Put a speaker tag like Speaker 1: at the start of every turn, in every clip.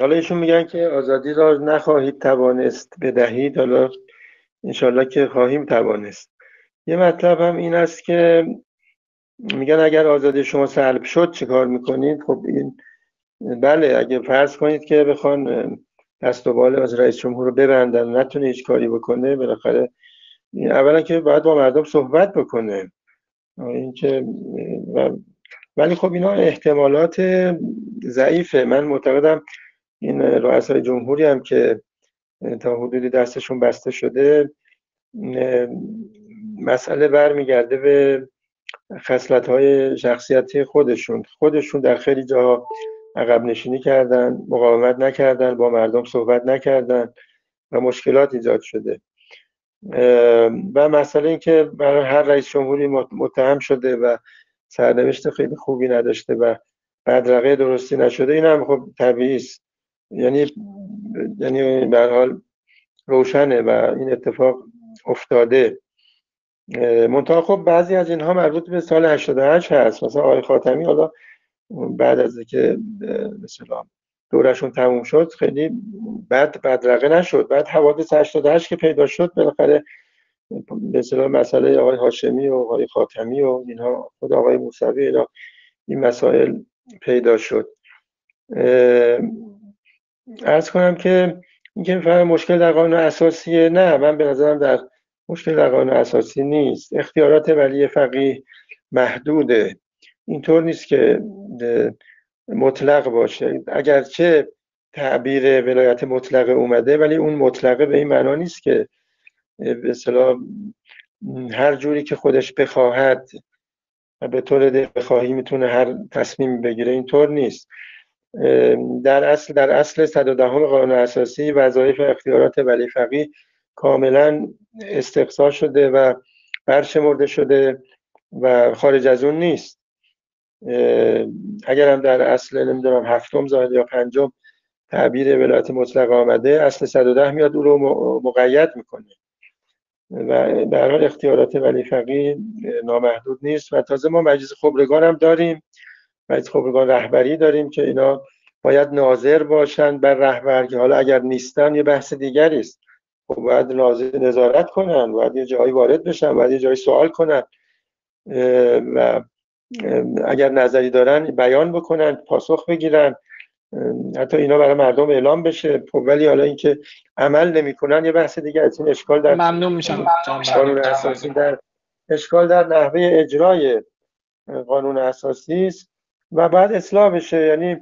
Speaker 1: حالا ایشون میگن که آزادی را نخواهید توانست بدهید. حالا انشالله که خواهیم توانست. یه مطلب هم این است که میگن اگر آزادی شما سلب شد چه کار می‌کنید؟ خب این بله اگه فرض کنید که بخوان دست و بال از رئیس جمهور رو ببندن نتونه هیچ کاری بکنه بالاخره اولا که باید با مردم صحبت بکنه. اینکه ولی خب اینا احتمالات ضعیفه. من معتقدم این رؤسای جمهوری هم که تا حدودی دستشون بسته شده مسئله برمیگرده به خصلت های شخصیتی خودشون. خودشون در خیلی جا عقب نشینی کردن مقاومت نکردن با مردم صحبت نکردن و مشکلات ایجاد شده. و مسئله این که برای هر رئیس جمهوری متهم شده و سرنوشت خیلی خوبی نداشته و بدرقه درستی نشده این هم خب طبیعی است. یعنی یعنی به حال روشنه و این اتفاق افتاده. منتها خب بعضی از اینها مربوط به سال 88 هست. مثلا آقای خاتمی حالا بعد از اینکه مثلا دورشون تموم شد خیلی بعد بدرقه نشد. بعد حوادث 88 که پیدا شد بالاخره به اصطلاح مسئله آقای هاشمی و آقای خاتمی و اینها خود آقای موسوی اینا این مسائل پیدا شد. ارز کنم که اینکه فقط مشکل در قانون اساسیه نه من به نظرم در مشکل در قانون اساسی نیست. اختیارات ولی فقیه محدوده. اینطور نیست که مطلق باشه. اگرچه تعبیر ولایت مطلقه اومده ولی اون مطلقه به این معنا نیست که به اصطلاح هر جوری که خودش بخواهد و به طور بخواهی می‌تونه هر تصمیم بگیره اینطور نیست. در اصل در اصل 110 قانون اساسی وظایف اختیارات ولی فقیه کاملا استقصا شده و برشمرده شده و خارج از اون نیست. اگر هم در اصل نمی‌دونم هفتم زاید یا پنجم تعبیر ولایت مطلق آمده اصل 110 میاد او رو مقید می‌کنه. و در حال اختیارات ولی فقیه نامحدود نیست و تازه ما مجلس خبرگان هم داریم. مجلس خبرگان رهبری داریم که اینا باید ناظر باشن بر رهبر که حالا اگر نیستن یه بحث دیگری است. خب باید ناظر نظارت کنن باید یه جایی وارد بشن باید یه جایی سوال کنن. و اگر نظری دارن بیان بکنن پاسخ بگیرن. حتی اینا برای مردم اعلام بشه. خب ولی حالا اینکه عمل نمی‌کنن یه بحث دیگه از این اشکال در
Speaker 2: ممنون میشم.
Speaker 1: قانون اساسی در اشکال در نحوه اجرای قانون اساسی است. و بعد اصلاح بشه. یعنی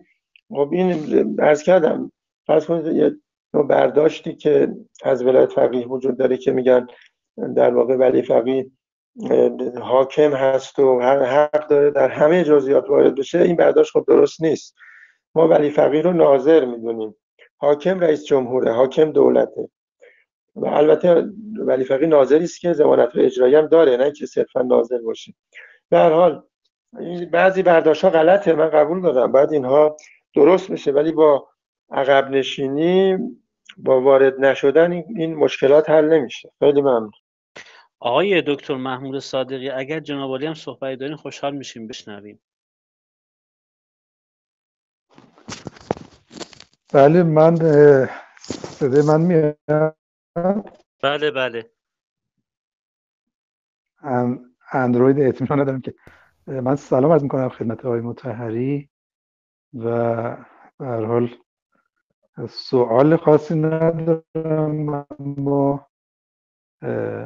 Speaker 1: خب این ارز کردم فرض کنید یه برداشتی که از ولایت فقیه وجود داره که میگن در واقع ولی فقیه حاکم هست و حق داره در همه جزئیات وارد بشه این برداشت خب درست نیست. ما ولی فقیه رو ناظر می‌دونیم. حاکم رئیس جمهوره حاکم دولته. و البته ولی فقیه ناظری است که ضمانت اجرایی هم داره نه که صرفا ناظر باشه. به هر حال بعضی برداشت ها غلطه من قبول دارم بعد اینها درست بشه ولی با عقب نشینی با وارد نشدن این مشکلات حل نمیشه. خیلی ممنون.
Speaker 3: آقای دکتر محمود صادقی اگر جناب هم صحبتی دارین خوشحال میشیم بشنویم.
Speaker 4: بله من صدای من میاد؟
Speaker 3: بله بله.
Speaker 4: اندروید اطمینان ندارم که من سلام عرض می‌کنم خدمت آقای متحری و به حال سوال خاصی ندارم با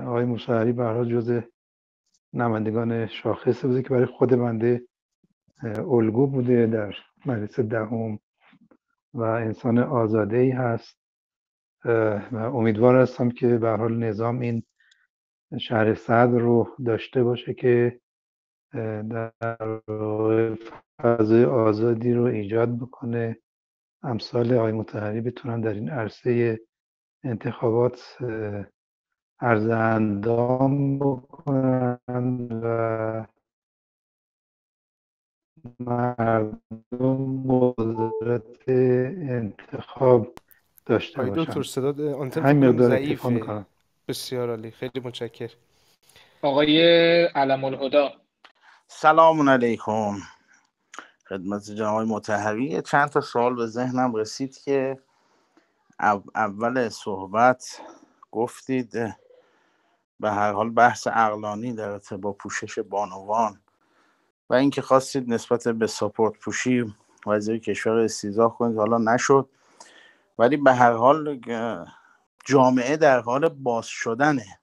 Speaker 4: آقای موسوی به هر جز نمایندگان شاخص بوده که برای خود بنده الگو بوده در مجلس دهم و انسان آزاده ای هست و امیدوار هستم که به حال نظام این شهر صدر رو داشته باشه که در فضای آزادی رو ایجاد بکنه. امثال آقای متحری بتونن در این عرصه انتخابات عرض اندام بکنن و مردم قدرت انتخاب داشته باشن.
Speaker 5: دکتر صدا
Speaker 4: همین ضعیفه.
Speaker 5: بسیار عالی. خیلی متشکر
Speaker 2: آقای علم الهدا
Speaker 6: سلام علیکم.
Speaker 2: خدمت جناب متحری چند تا سوال به ذهنم رسید که اول صحبت گفتید به هر حال بحث اقلانی در با پوشش بانوان و اینکه خواستید نسبت به ساپورت پوشی وزیر کشور استیزاه کنید. حالا نشد. ولی به هر حال جامعه در حال باز شدنه.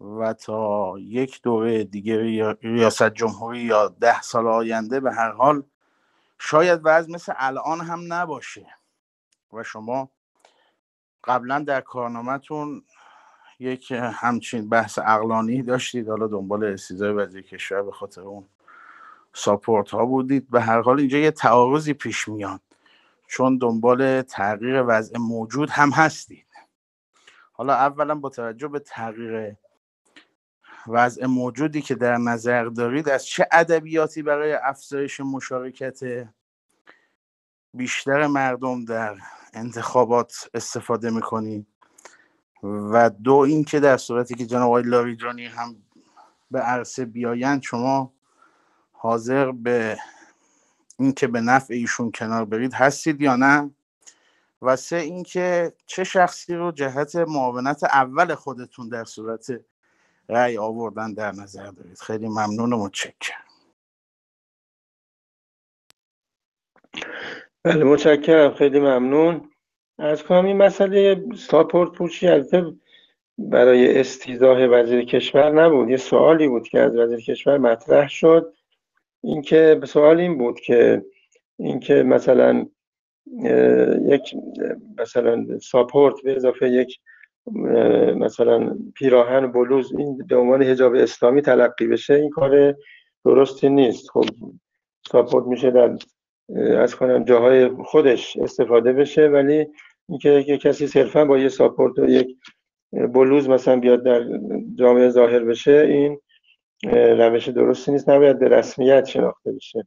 Speaker 2: و تا یک دوره دیگه ریاست جمهوری یا ده سال آینده به هر حال شاید وضع مثل الان هم نباشه. و شما قبلا در کارنامهتون یک همچین بحث اقلانی داشتید. حالا دنبال استیزای وزیر کشور به خاطر اون ساپورت ها بودید. به هر حال اینجا یه تعارضی پیش میاد. چون دنبال تغییر وضع موجود هم هستید. حالا اولا با توجه به تغییر وضع موجودی که در نظر دارید از چه ادبیاتی برای افزایش مشارکت بیشتر مردم در انتخابات استفاده می‌کنید و دو اینکه در صورتی که جناب آقای لاریجانی هم به عرصه بیایند شما حاضر به اینکه به نفع ایشون کنار برید هستید یا نه؟ و سه اینکه چه شخصی رو جهت معاونت اول خودتون در صورت رأی آوردن در نظر دارید. خیلی ممنون و متشکرم.
Speaker 1: بله متشکرم. خیلی ممنون. از کنم این مسئله ساپورت پوشی البته برای استیزاه وزیر کشور نبود. یه سوالی بود که از وزیر کشور مطرح شد. اینکه سوال این بود که اینکه مثلا یک مثلا ساپورت به اضافه یک مثلا پیراهن بلوز این به عنوان حجاب اسلامی تلقی بشه این کار درستی نیست. خب ساپورت میشه در از کنم جاهای خودش استفاده بشه ولی اینکه کسی صرفا با یه ساپورت و یک بلوز مثلا بیاد در جامعه ظاهر بشه این روش درستی نیست. نباید به رسمیت شناخته بشه.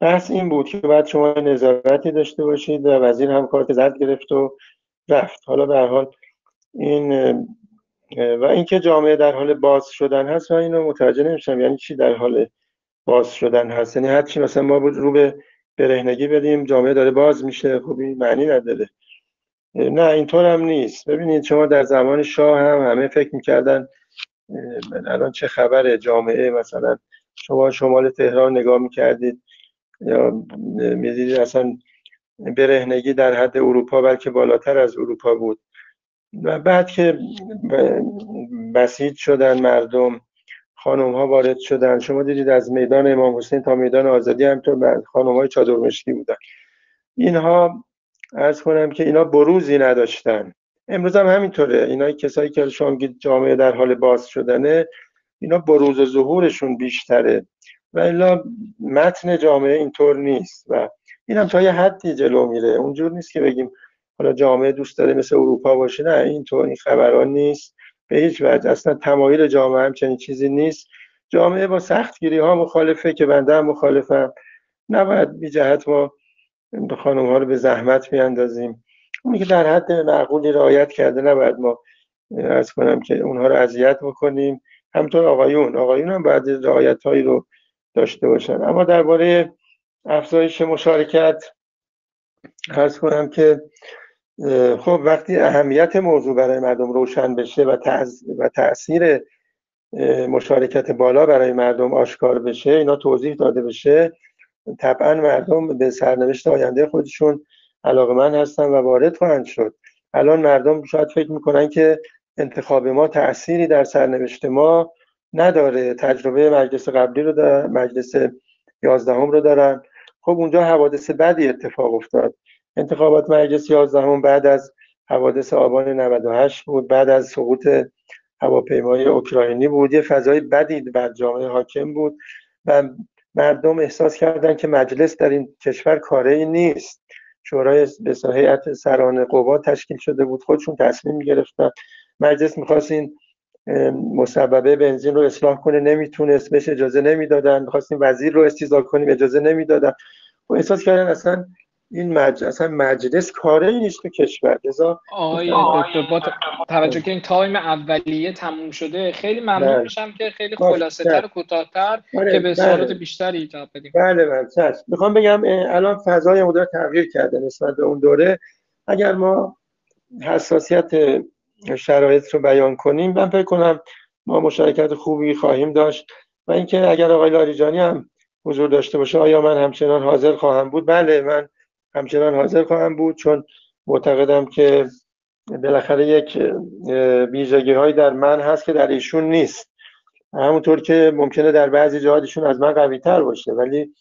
Speaker 1: بحث این بود که بعد شما نظارتی داشته باشید و وزیر هم کارت زد گرفت و رفت. حالا به حال این و اینکه جامعه در حال باز شدن هست و اینو متوجه نمیشم. یعنی چی در حال باز شدن هست؟ یعنی هر چی مثلا ما رو به برهنگی بدیم جامعه داره باز میشه خب این معنی نداره. نه اینطور هم نیست. ببینید شما در زمان شاه هم همه فکر می‌کردن الان چه خبره جامعه مثلا شما شمال تهران نگاه می‌کردید یا می‌دیدید اصلا برهنگی در حد اروپا بلکه بالاتر از اروپا بود. و بعد که بسیج شدن مردم خانم ها وارد شدن شما دیدید از میدان امام حسین تا میدان آزادی همینطور خانم های چادر مشکی بودن. اینها ارز کنم که اینا بروزی نداشتن. امروز هم همینطوره. اینا کسایی که شما جامعه در حال باز شدنه اینا بروز و ظهورشون بیشتره. و الا متن جامعه اینطور نیست و این هم تا یه حدی جلو میره. اونجور نیست که بگیم حالا جامعه دوست داره مثل اروپا باشه نه اینطور این خبران نیست. به هیچ وجه اصلا تمایل جامعه هم چنین چیزی نیست. جامعه با سختگیری ها مخالفه که بنده هم مخالفم. نباید بی جهت ما خانم ها رو به زحمت میاندازیم اونی که در حد معقولی رعایت کرده نباید ما از کنم که اونها رو اذیت بکنیم. همطور آقایون. آقایون هم باید رعایت هایی رو داشته باشن. اما درباره افزایش مشارکت ارز کنم که خب وقتی اهمیت موضوع برای مردم روشن بشه و, و تاثیر مشارکت بالا برای مردم آشکار بشه اینا توضیح داده بشه طبعا مردم به سرنوشت آینده خودشون علاقه من هستن و وارد خواهند شد. الان مردم شاید فکر می‌کنن که انتخاب ما تأثیری در سرنوشت ما نداره. تجربه مجلس قبلی رو دارن مجلس یازدهم رو دارن. خب اونجا حوادث بدی اتفاق افتاد. انتخابات مجلس یازدهم بعد از حوادث آبان 98 بود. بعد از سقوط هواپیمای اوکراینی بود. یه فضای بدی بر جامعه حاکم بود و مردم احساس کردن که مجلس در این کشور کاری نیست. شورای به هیئت سران قوا تشکیل شده بود. خودشون تصمیم گرفتن مجلس می‌خواست این مسببه بنزین رو اصلاح کنه. نمی‌تونست بهش اجازه نمی‌دادن. می‌خواستیم وزیر رو استیضاح کنیم. اجازه نمی‌دادن. و احساس کردن اصلا این مجلس اصلا مجلس کاره ای نیست تو کشور. لذا
Speaker 6: آقای دکتر با توجه که این تایم اولیه تموم شده خیلی ممنون
Speaker 1: بله.
Speaker 6: میشم که خیلی خلاصه تر و کوتاهتر
Speaker 1: بله،
Speaker 6: که به سوالات
Speaker 1: بله.
Speaker 6: بیشتری جواب بدیم.
Speaker 1: بله بله. چشم. می‌خوام بگم الان فضای مدار تغییر کرده نسبت به اون دوره. اگر ما حساسیت شرایط رو بیان کنیم من فکر کنم ما مشارکت خوبی خواهیم داشت. و اینکه اگر آقای لاریجانی هم حضور داشته باشه آیا من همچنان حاضر خواهم بود؟ بله من همچنان حاضر خواهم بود چون معتقدم که بالاخره یک ویژگی هایی در من هست که در ایشون نیست. همونطور که ممکنه در بعضی جاها ایشون از من قوی تر باشه ولی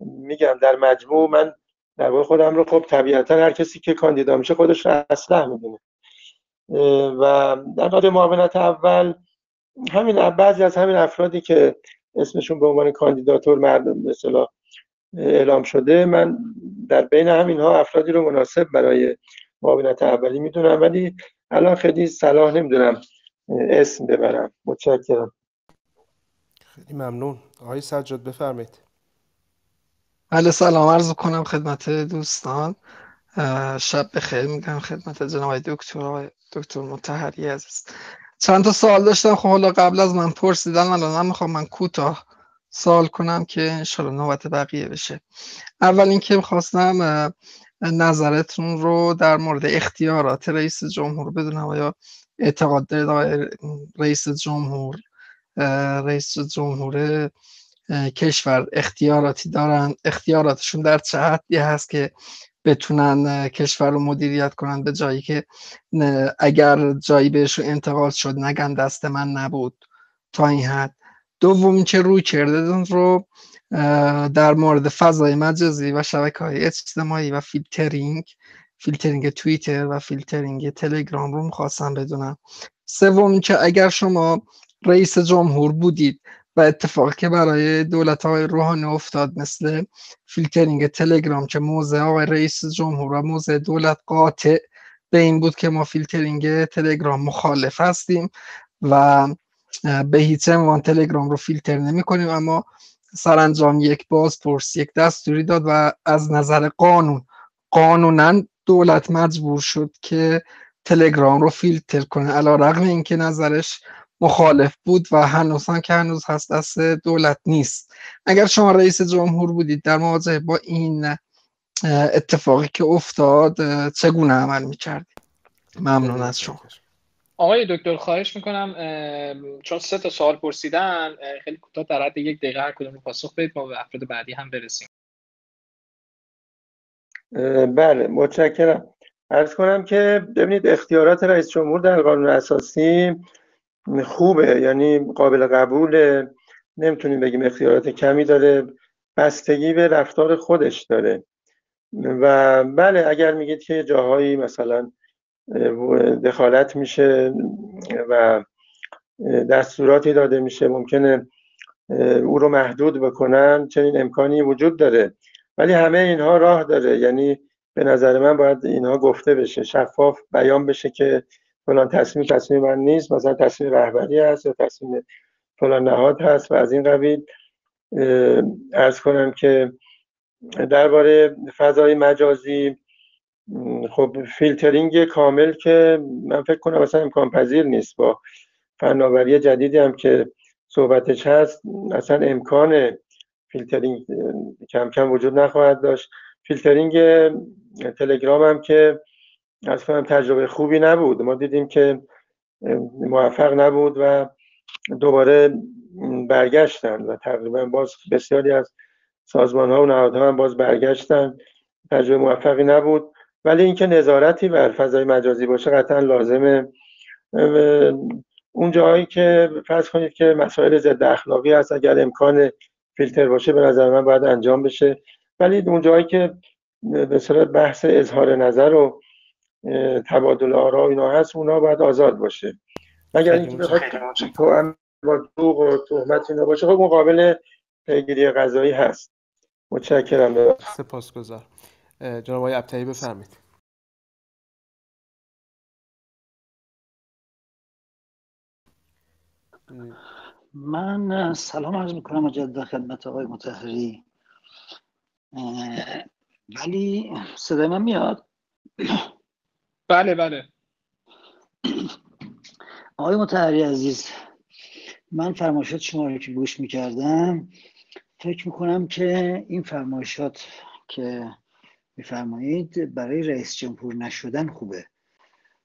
Speaker 1: میگم در مجموع من در واقع خودم رو خب طبیعتا هر کسی که کاندیدا میشه خودش رو اصلح می‌دونه. و در مورد معاونت اول همین بعضی از همین افرادی که اسمشون به عنوان کاندیداتور مردم به اعلام شده. من در بین همین ها افرادی رو مناسب برای معاونت اولی می‌دونم ولی الان خیلی صلاح نمی‌دونم اسم ببرم. متشکرم.
Speaker 5: خیلی ممنون. آقای سجاد بفرمایید.
Speaker 7: بله سلام. عرض کنم خدمت دوستان. شب بخیر میگم خدمت جناب دکتر آقای دکتر مطهری عزیز. چند تا سوال داشتم. خب حالا قبل از من پرسیدن الان می‌خوام من کوتاه سوال کنم که انشالله نوبت بقیه بشه. اول اینکه می‌خواستم نظرتون رو در مورد اختیارات رئیس جمهور بدونم آیا اعتقاد دارید رئیس جمهور رئیس جمهور کشور اختیاراتی دارن؟ اختیاراتشون در چه حدی هست که بتونن کشور رو مدیریت کنن به جایی که اگر جایی بهشون انتقال شد نگن دست من نبود تا این حد؟ دوم که رویکردتون رو در مورد فضای مجازی و شبکه های اجتماعی و فیلترینگ فیلترینگ توییتر و فیلترینگ تلگرام رو می‌خواستم بدونم. سوم که اگر شما رئیس جمهور بودید و اتفاقی که برای دولت های روحانی افتاد مثل فیلترینگ تلگرام که موضع آقای رئیس جمهور و موضع دولت قاطع به این بود که با فیلترینگ تلگرام مخالف هستیم و به هیچ عنوان تلگرام رو فیلتر نمی کنیم اما سرانجام یک بازپرس یک دستوری داد و از نظر قانون قانونا دولت مجبور شد که تلگرام رو فیلتر کنه. علا رقم اینکه نظرش مخالف بود و هنوز هم که هنوز هست دست دولت نیست. اگر شما رئیس جمهور بودید در مواجهه با این اتفاقی که افتاد چگونه عمل می‌کردید؟ ممنون از شما.
Speaker 6: آقای دکتر خواهش می‌کنم چون سه تا سوال پرسیدن خیلی کوتاه در حد یک دقیقه هر کدوم رو پاسخ بدید ما به افراد بعدی هم برسیم.
Speaker 1: بله متشکرم. عرض کنم که ببینید اختیارات رئیس جمهور در قانون اساسی خوبه یعنی قابل قبوله. نمی‌تونیم بگیم اختیارات کمی داره بستگی به رفتار خودش داره. و بله اگر میگید که جاهایی مثلا دخالت میشه و دستوراتی داده میشه. ممکنه او رو محدود بکنن چنین امکانی وجود داره. ولی همه اینها راه داره. یعنی به نظر من باید اینها گفته بشه شفاف بیان بشه که فلان تصمیم تصمیم من نیست مثلا تصمیم رهبری هست یا تصمیم فلان نهاد هست و از این قبیل عرض کنم که درباره فضای مجازی خب فیلترینگ کامل که من فکر کنم اصلا امکان پذیر نیست. با فناوری جدیدی هم که صحبتش هست اصلا امکان فیلترینگ کم کم وجود نخواهد داشت. فیلترینگ تلگرام هم که فکر کنم تجربه خوبی نبود. ما دیدیم که موفق نبود و دوباره برگشتن و تقریبا باز بسیاری از سازمان ها و نهادها هم باز برگشتن. تجربه موفقی نبود. ولی اینکه نظارتی بر فضای مجازی باشه قطعا لازمه. اون جاهایی که فرض کنید که مسائل ضد اخلاقی هست اگر امکان فیلتر باشه به نظر من باید انجام بشه. ولی اون جاهایی که به صورت بحث اظهار نظر و تبادل آرا و اینا هست اونا باید آزاد باشه. مگر اینکه بخواد. توأم با دروغ و تهمت اینا باشه خب مقابل پیگیری قضایی هست. متشکرم.
Speaker 5: سپاسگزار اه، جناب آقای ابتهی بفرمایید.
Speaker 8: من سلام عرض می‌کنم مجدد خدمت آقای متحری ولی صدای من میاد؟
Speaker 6: بله بله.
Speaker 8: آقای متحری عزیز من فرمایشات شما رو که گوش می‌کردم فکر می‌کنم که این فرمایشات که میفرمایید برای رئیس جمهور نشدن خوبه.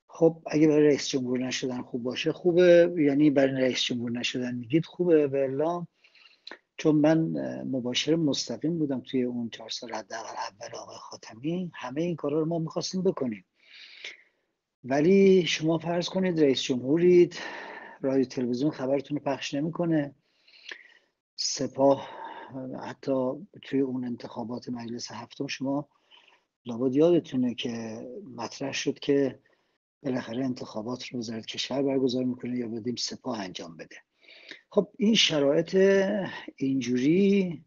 Speaker 8: خب اگه برای رئیس جمهور نشدن خوب باشه خوبه. یعنی برای رئیس جمهور نشدن میگید خوبه بلا چون من مباشر مستقیم بودم توی اون چهار سال حداقل اول آقای خاتمی. همه این کارا رو ما می‌خواستیم بکنیم. ولی شما فرض کنید رئیس جمهورید. رادیو تلویزیون خبرتون رو پخش نمی‌کنه. سپاه حتی توی اون انتخابات مجلس هفتم شما لابد یادتونه که مطرح شد که بالاخره انتخابات رو وزارت کشور برگزار می‌کنه یا بدیم سپاه انجام بده. خب این شرایط اینجوری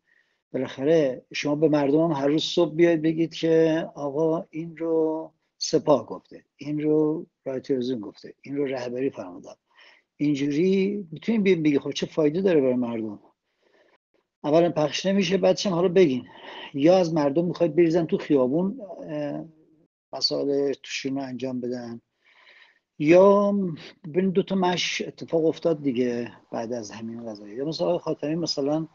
Speaker 8: بالاخره شما به مردم هر روز صبح بیاید بگید که آقا این رو سپاه گفته این رو رای گفته این رو رهبری فرمودن اینجوری می‌تونیم بگی خب چه فایده داره برای مردم؟ اولا پخش نمیشه بعدش حالا بگین. یا از مردم می‌خواید بریزن تو خیابون مسائل توشون رو انجام بدن. یا ببین دو تا مش اتفاق افتاد دیگه بعد از همین قضایی یا مثلا خاطری مثلا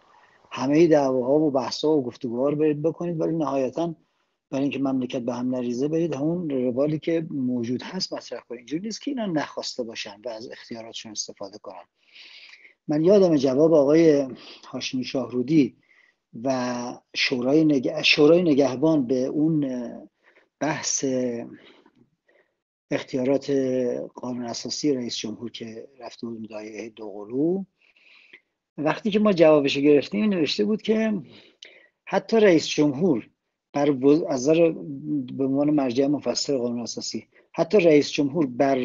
Speaker 8: همه دعواها و بحثا و گفتگوها رو برید بکنید ولی نهایتا برای اینکه مملکت به هم نریزه برید همون روالی که موجود هست مطرح کنید. اینجوری نیست که اینا نخواسته باشن و از اختیاراتشون استفاده کنن. من یادم جواب آقای هاشمی شاهرودی و شورای, نگه... شورای نگهبان به اون بحث اختیارات قانون اساسی رئیس جمهور که رفته بود دایره دوقلو. وقتی که ما جوابش گرفتیم نوشته بود که حتی رئیس جمهور بر از به عنوان مرجع مفسر قانون اساسی حتی رئیس جمهور بر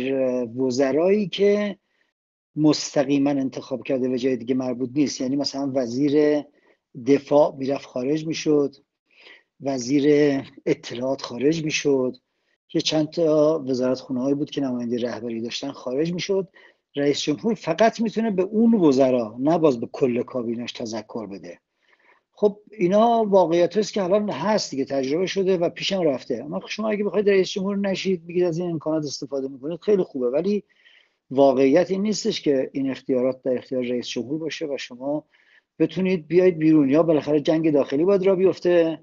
Speaker 8: وزرایی که مستقیما انتخاب کرده و جای دیگه مربوط نیست. یعنی مثلا وزیر دفاع می‌رفت خارج می‌شد وزیر اطلاعات خارج می‌شد. یه چند تا وزارت خونه بود که نماینده رهبری داشتن خارج می‌شد. رئیس جمهور فقط می‌تونه به اون وزرا نه باز به کل کابینش تذکر بده. خب اینا واقعیت است که الان هست دیگه تجربه شده و پیشم رفته. اما شما اگه بخواید رئیس جمهور نشید بگید از این امکانات استفاده می‌کنید خیلی خوبه. ولی واقعیت این نیستش که این اختیارات در اختیار رئیس جمهور باشه و شما بتونید بیاید بیرون یا بالاخره جنگ داخلی باید را بیفته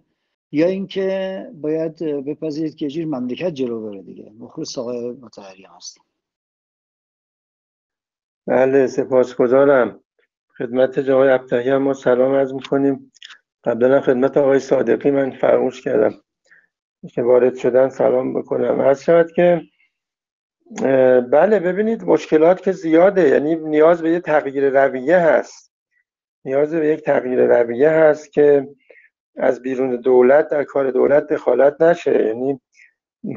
Speaker 8: یا اینکه باید بپذیرید که جیر مملکت جلو بره دیگه. مخلص آقای متحری هستیم
Speaker 1: بله سپاسگزارم. خدمت جناب ابتهی ما سلام عرض می‌کنیم. قبلا خدمت آقای صادقی من فراموش کردم. که وارد شدن سلام بکنم. هست شود که بله ببینید مشکلات که زیاده. یعنی نیاز به یه تغییر رویه هست. نیاز به یک تغییر رویه هست که از بیرون دولت در کار دولت دخالت نشه. یعنی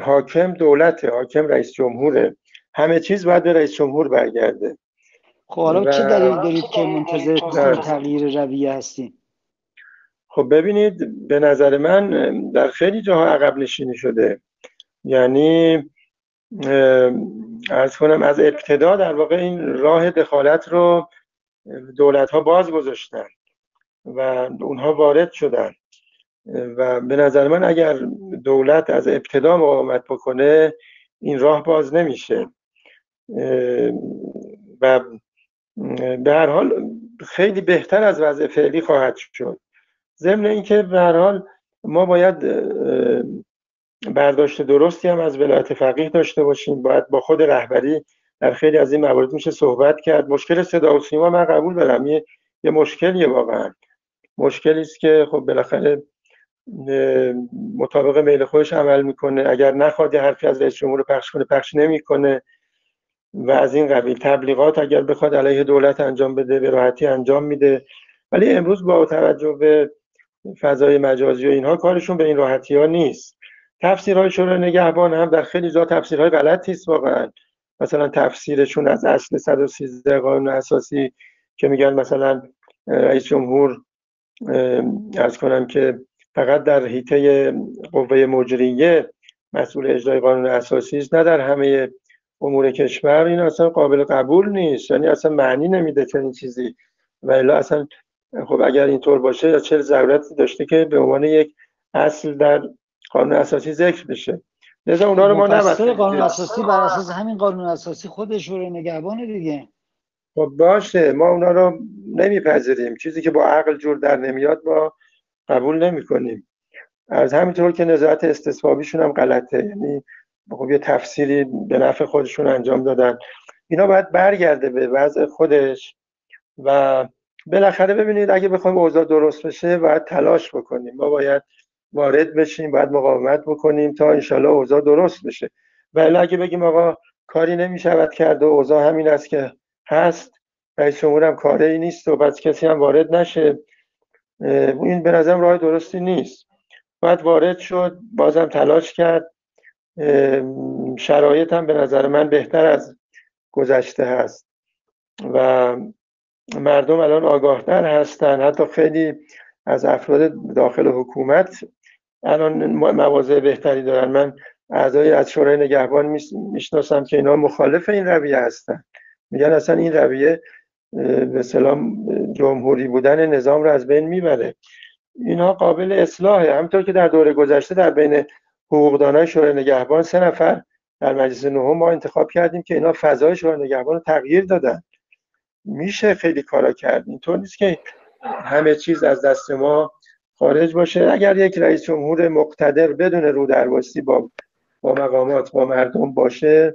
Speaker 1: حاکم دولته حاکم رئیس جمهوره. همه چیز باید به رئیس جمهور برگرده.
Speaker 8: خب حالا چه دلیل دارید که منتظر تغییر رویه هستین؟
Speaker 1: خب ببینید به نظر من در خیلی جاها عقب نشینی شده. یعنی ارز کنم از ابتدا در واقع این راه دخالت رو دولت ها باز گذاشتن و اونها وارد شدن. و به نظر من اگر دولت از ابتدا مقاومت بکنه این راه باز نمیشه. و به هر حال خیلی بهتر از وضع فعلی خواهد شد. ضمن اینکه به هر حال ما باید برداشت درستی هم از ولایت فقیه داشته باشیم. باید با خود رهبری در خیلی از این موارد میشه صحبت کرد. مشکل صدا و سیما من قبول دارم. یه, یه مشکلیه واقعا. مشکلی است که خب بالاخره مطابق میل خودش عمل می‌کنه. اگر نخواد حرفی از رئیس جمهور پخش کنه پخش نمی‌کنه. و از این قبیل تبلیغات اگر بخواد علیه دولت انجام بده به راحتی انجام میده. ولی امروز با توجه به فضای مجازی و اینها کارشون به این راحتی ها نیست. تفسیرهای شورای نگهبان هم در خیلی جا تفسیرهای غلطی است واقعا. مثلا تفسیرشون از اصل 113 قانون اساسی که میگن مثلا رئیس جمهور از کنم که فقط در حیطه قوه مجریه مسئول اجرای قانون اساسی است نه در همه امور کشور. این اصلا قابل قبول نیست. یعنی اصلا معنی نمیده چنین چیزی. و الا اصلا خب اگر اینطور باشه چه ضرورتی داشته که به عنوان یک اصل در قانون اساسی ذکر بشه. لذا اونا رو ما
Speaker 8: مفسر قانون اساسی بر اساس همین قانون اساسی خود شورای نگهبان دیگه.
Speaker 1: خب باشه ما اونا رو نمیپذیریم. چیزی که با عقل جور در نمیاد ما قبول نمی‌کنیم. از همینطور که نظارت استصوابیشون هم غلطه. یعنی خب یه تفسیری به نفع خودشون انجام دادن. اینا باید برگرده به وضع خودش و بالاخره ببینید اگه بخوایم اوضاع درست بشه باید تلاش بکنیم. ما باید وارد بشیم باید مقاومت بکنیم تا انشالله اوضاع درست بشه. ولی اگه بگیم آقا کاری نمی‌شود کرد و اوضاع همین است که هست رئیس جمهور هم کاری نیست و بس کسی هم وارد نشه این به نظرم راه درستی نیست. باید وارد شد بازم تلاش کرد شرایط هم به نظر من بهتر از گذشته هست. و مردم الان آگاهتر هستن حتی خیلی از افراد داخل حکومت الان مواضع بهتری دارن. من اعضای از شورای نگهبان می‌شناسم که اینا مخالف این رویه هستن. میگن اصلا این رویه به سلام جمهوری بودن نظام رو از بین می‌بره. اینها قابل اصلاحه. همطور که در دوره گذشته در بین حقوقدانای شورای نگهبان سه نفر در مجلس نهم ما انتخاب کردیم که اینا فضای شورای نگهبان رو تغییر دادن. میشه خیلی کارا کرد. اینطور نیست که همه چیز از دست ما خارج باشه. اگر یک رئیس جمهور مقتدر بدون رو درواسی با با مقامات با مردم باشه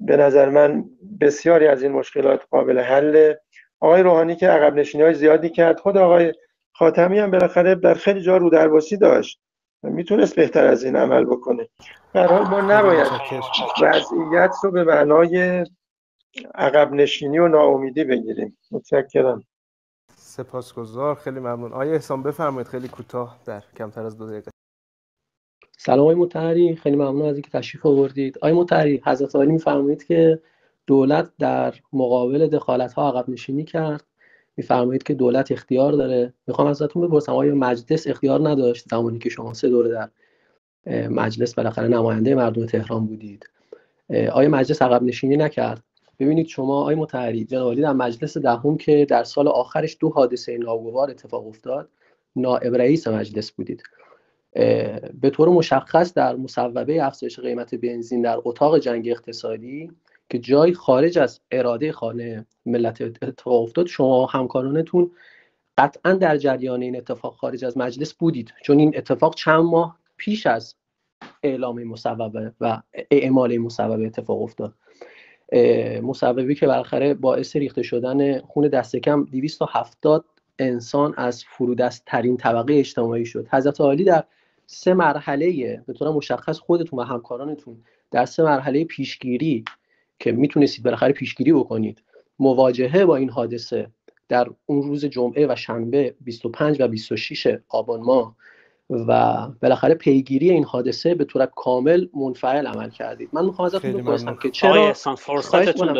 Speaker 1: به نظر من بسیاری از این مشکلات قابل حله آقای روحانی که عقب نشینی های زیادی کرد خود آقای خاتمی هم بالاخره در خیلی جا رو درواسی داشت. می‌تونست بهتر از این عمل بکنه. در حال ما نباید وضعیت رو به معنای عقب نشینی و ناامیدی بگیریم. متشکرم.
Speaker 5: سپاسگزار. خیلی ممنون. آیا احسان بفرمایید. خیلی کوتاه در کمتر از دو دقیقه.
Speaker 9: سلام آقای متحری خیلی ممنون از اینکه تشریف آوردید. آقای متحری حضرت عالی میفرمایید که دولت در مقابل دخالت ها عقب نشینی کرد. میفرمایید که دولت اختیار داره. می‌خوام ازتون بپرسم آیا مجلس اختیار نداشت زمانی که شما سه دوره در مجلس بالاخره نماینده مردم تهران بودید؟ آیا مجلس عقب نشینی نکرد؟ ببینید شما آقای متحری جناب در مجلس دهم که در سال آخرش دو حادثه ناگوار اتفاق افتاد نائب رئیس مجلس بودید. به طور مشخص در مصوبه افزایش قیمت بنزین در اتاق جنگ اقتصادی که جای خارج از اراده خانه ملت اتفاق افتاد شما همکارانتون قطعا در جریان این اتفاق خارج از مجلس بودید. چون این اتفاق چند ماه پیش از اعلام مصوبه و اعمال مصوبه اتفاق افتاد. مصوبی که بالاخره باعث ریخته شدن خون دست کم 270 انسان از فرودست ترین طبقه اجتماعی شد. حضرت عالی در سه مرحله به طور مشخص خودتون و همکارانتون در سه مرحله پیشگیری که می‌تونستید بالاخره پیشگیری بکنید مواجهه با این حادثه در اون روز جمعه و شنبه 25 و 26 آبان ماه و بالاخره پیگیری این حادثه به طور کامل منفعل عمل کردید. من می‌خوام ازتون بپرسم که چرا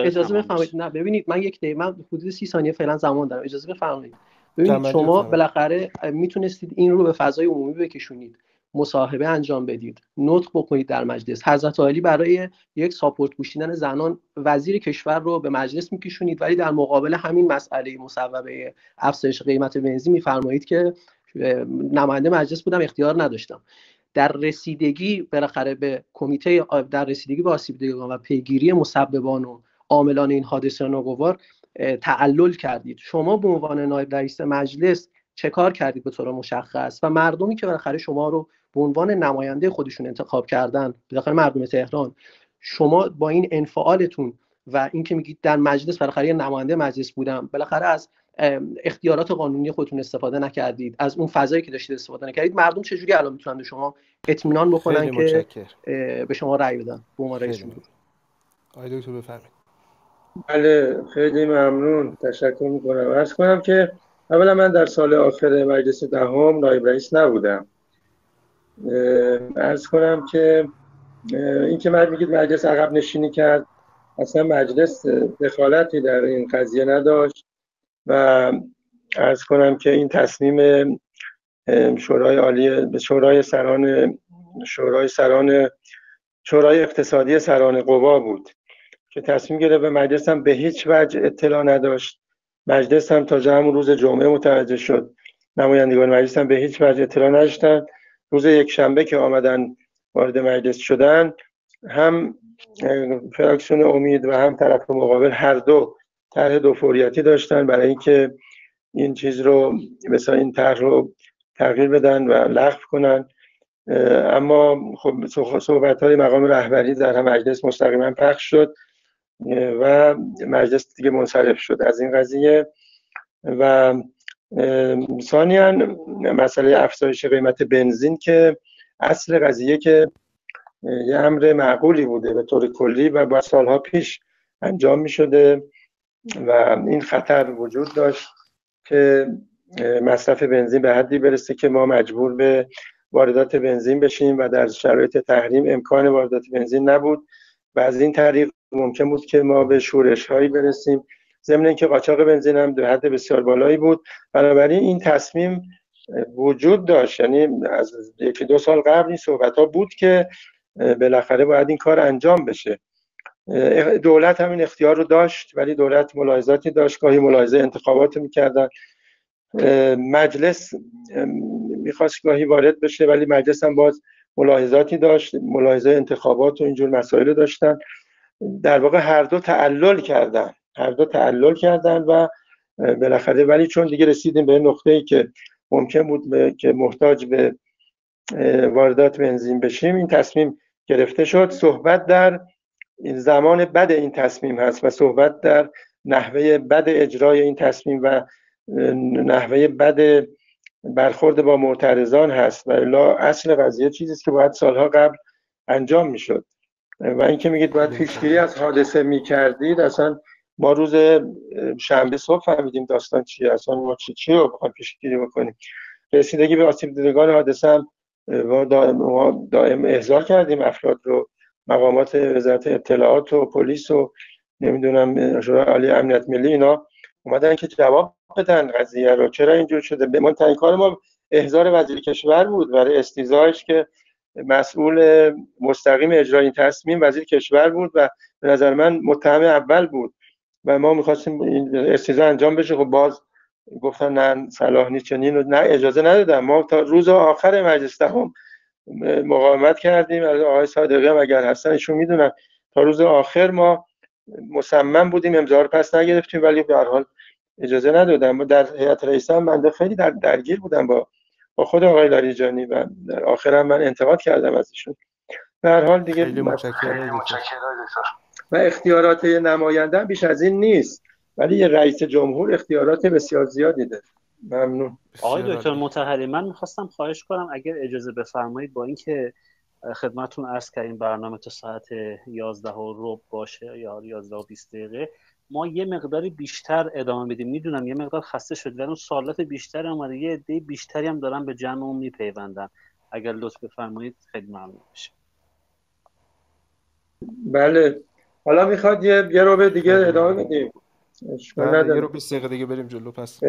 Speaker 9: اجازه بفرمایید. نه ببینید من یک دقیقه من حدود 30 ثانیه فعلا زمان دارم. اجازه بفرمایید. ببینید شما بالاخره می‌تونستید این رو به فضای عمومی بکشونید. مصاحبه انجام بدید. نطق بکنید در مجلس. حضرت عالی برای یک ساپورت پوشیدن زنان وزیر کشور رو به مجلس میکشونید. ولی در مقابل همین مسئله مصوبه افزایش قیمت بنزین میفرمایید که نماینده مجلس بودم اختیار نداشتم. در رسیدگی بالاخره به کمیته در رسیدگی به آسیب دیدگان و پیگیری مسببان و عاملان این حادثه ناگوار تعلل کردید. شما به عنوان نایب رئیس مجلس چه کار کردید به طور مشخص؟ و مردمی که بالاخره شما رو به عنوان نماینده خودشون انتخاب کردن بالاخره مردم تهران شما با این انفعالتون و اینکه میگید در مجلس بالاخره نماینده مجلس بودم بالاخره از اختیارات قانونی خودتون استفاده نکردید از اون فضایی که داشتید استفاده نکردید مردم چجوری الان می‌تونن به شما اطمینان بکنن که به شما رأی بدن؟ به عنوان رئیس جمهور.
Speaker 5: آقای دکتر بفرمایید.
Speaker 1: بله خیلی ممنون. تشکر می‌کنم. عرض کنم که اولا من در سال آخر مجلس دهم نایب رئیس نبودم. ارز کنم که این که من میگید مجلس عقب نشینی کرد اصلا مجلس دخالتی در این قضیه نداشت. و ارز کنم که این تصمیم شورای عالی شورای سران شورای سران شورای اقتصادی سران قوا بود که تصمیم گرفت به مجلس هم به هیچ وجه اطلاع نداشت. مجلس هم تا همون روز جمعه متوجه شد. نمایندگان مجلس هم به هیچ وجه اطلاع نداشتن روز یک شنبه که آمدن وارد مجلس شدن هم فراکسیون امید و هم طرف مقابل هر دو طرح دو فوریتی داشتن برای اینکه این چیز رو مثلا این طرح رو تغییر بدن و لغو کنن. اما خب صحبت های مقام رهبری در هم مجلس مستقیما پخش شد و مجلس دیگه منصرف شد. از این قضیه و ثانیا مسئله افزایش قیمت بنزین که اصل قضیه که یه امر معقولی بوده به طور کلی و با سالها پیش انجام می شده و این خطر وجود داشت که مصرف بنزین به حدی برسه که ما مجبور به واردات بنزین بشیم و در شرایط تحریم امکان واردات بنزین نبود. و از این طریق ممکن بود که ما به شورش هایی برسیم. ضمن اینکه قاچاق بنزین هم در حد بسیار بالایی بود. بنابراین این تصمیم وجود داشت. یعنی از یکی دو سال قبل این صحبت ها بود که بالاخره باید این کار انجام بشه. دولت همین اختیار رو داشت ولی دولت ملاحظاتی داشت گاهی ملاحظه انتخابات می‌کردن. مجلس می‌خواست گاهی وارد بشه ولی مجلس هم باز ملاحظاتی داشت ملاحظه انتخابات و اینجور مسائل داشتن. در واقع هر دو تعلل کردن هر دو تعلل کردن و بالاخره ولی چون دیگه رسیدیم به نقطه ای که ممکن بود که محتاج به واردات بنزین بشیم این تصمیم گرفته شد. صحبت در زمان بد این تصمیم هست و صحبت در نحوه بد اجرای این تصمیم و نحوه بد برخورد با معترضان هست و الا اصل قضیه چیزی است که باید سالها قبل انجام می‌شد. و اینکه میگید باید پیشگیری از حادثه می‌کردید اصلا ما روز شنبه صبح فهمیدیم داستان چیه اصلا ما چی چی رو بخوایم پیشگیری بکنیم. رسیدگی به آسیب دیدگان حادثه هم ما دائم, دائم احضار کردیم افراد رو مقامات وزارت اطلاعات و پلیس و نمی‌دونم شورای عالی امنیت ملی اینا اومدن که جواب بدن قضیه رو. چرا اینجور شده؟ به من کار ما احضار وزیر کشور بود. برای استیزایش که مسئول مستقیم اجرای این تصمیم وزیر کشور بود و به نظر من متهم اول بود. و ما می‌خواستیم این استیزا انجام بشه. خب باز گفتن نه صلاح نیست چنین نه اجازه ندادم ما تا روز آخر مجلس دهم مقاومت کردیم. از آقای صادقی هم اگر هستن ایشون می‌دونن. تا روز آخر ما مصمم بودیم امضا رو پس نگرفتیم ولی به هر حال اجازه ندادم در هیئت رئیسه هم من خیلی در درگیر بودم با با خود آقای لاریجانی و در آخر من انتقاد کردم از ایشون. به هر حال دیگه
Speaker 5: خیلی متشکرم
Speaker 1: و اختیارات نماینده بیش از این نیست. ولی یه رئیس جمهور اختیارات بسیار زیادی داره. ممنون.
Speaker 3: آقای دکتر متحری من می‌خواستم خواهش کنم اگر اجازه بفرمایید با اینکه خدمتون عرض کردیم برنامه تا ساعت 11 و رب باشه یا 11 و 20 دقیقه ما یه مقداری بیشتر ادامه بدیم می‌دونم یه مقدار خسته شد ولی اون سوالات بیشتر اومده. یه عده بیشتری هم دارن به جمعمون میپیوندن. اگر لطف بفرمایید خیلی ممنون میشه
Speaker 1: بله. حالا می‌خواد یه یه رو دیگه ادامه بدیم.
Speaker 5: بله یه رو 20 دقیقه دیگه بریم جلو پس.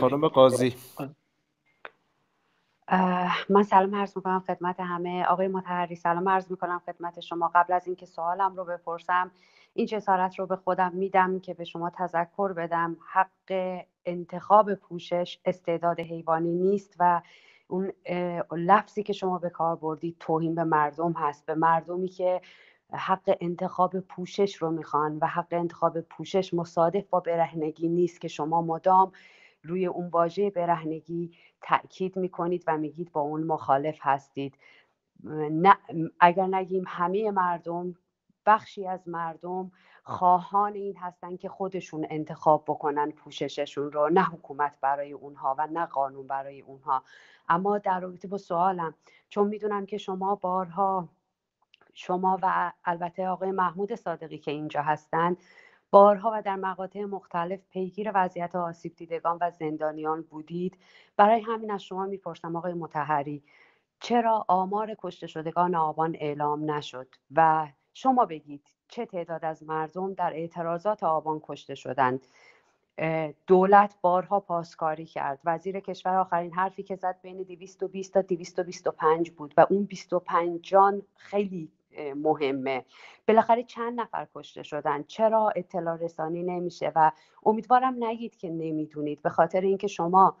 Speaker 5: خانم قاضی.
Speaker 10: من سلام عرض می‌کنم خدمت همه. آقای متحری سلام عرض می‌کنم خدمت شما. قبل از اینکه سوالم رو بپرسم این جسارت رو به خودم میدم که به شما تذکر بدم. حق انتخاب پوشش استعداد حیوانی نیست و اون لفظی که شما به کار بردید توهین به مردم هست. به مردمی که حق انتخاب پوشش رو می‌خوان و حق انتخاب پوشش مصادف با برهنگی نیست که شما مدام روی اون واژه برهنگی تاکید می‌کنید و میگید با اون مخالف هستید. نه اگر نگیم همه مردم بخشی از مردم خواهان این هستن که خودشون انتخاب بکنن پوشششون رو نه حکومت برای اونها و نه قانون برای اونها. اما در رابطه با سوالم چون می‌دونم که شما بارها شما و البته آقای محمود صادقی که اینجا هستند بارها و در مقاطع مختلف پیگیر وضعیت آسیب دیدگان و زندانیان بودید. برای همین از شما می‌پرسم آقای متحری چرا آمار کشته شدگان آبان اعلام نشد؟ و شما بگید چه تعداد از مردم در اعتراضات آبان کشته شدند؟ دولت بارها پاسکاری کرد. وزیر کشور آخرین حرفی که زد بین 220 تا 225 بود و اون 25 جان خیلی مهمه. بالاخره چند نفر کشته شدن؟ چرا اطلاع رسانی نمیشه؟ و امیدوارم نگید که نمی‌دونید. به خاطر اینکه شما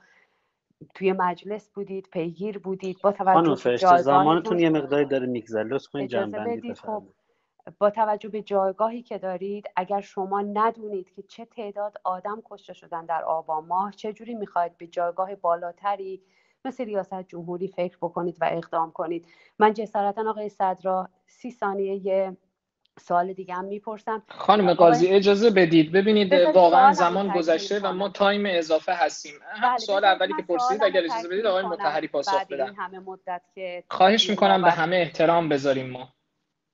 Speaker 10: توی مجلس بودید پیگیر بودید با توجه به
Speaker 3: زمانتون یه مقداری داره میگذره. لطف کنید جنبندی
Speaker 10: خب با توجه به جایگاهی که دارید اگر شما ندونید که چه تعداد آدم کشته شدن در آبان ماه چجوری می‌خواید به جایگاه بالاتری مثل ریاست جمهوری فکر بکنید و اقدام کنید. من جسارتا آقای صدرا سی ثانیه یه سوال دیگه هم می‌پرسم.
Speaker 6: خانم
Speaker 10: آقای
Speaker 6: قاضی اجازه بدید. ببینید واقعا زمان گذشته و ما تایم اضافه هستیم. هم
Speaker 10: بله
Speaker 6: سوال اولی که پرسیدید
Speaker 10: سوالمو
Speaker 6: اگر اجازه بدید آقای متحری پاسخ بدن
Speaker 10: همه مدت که
Speaker 6: خواهش می‌کنم به همه احترام بذاریم ما.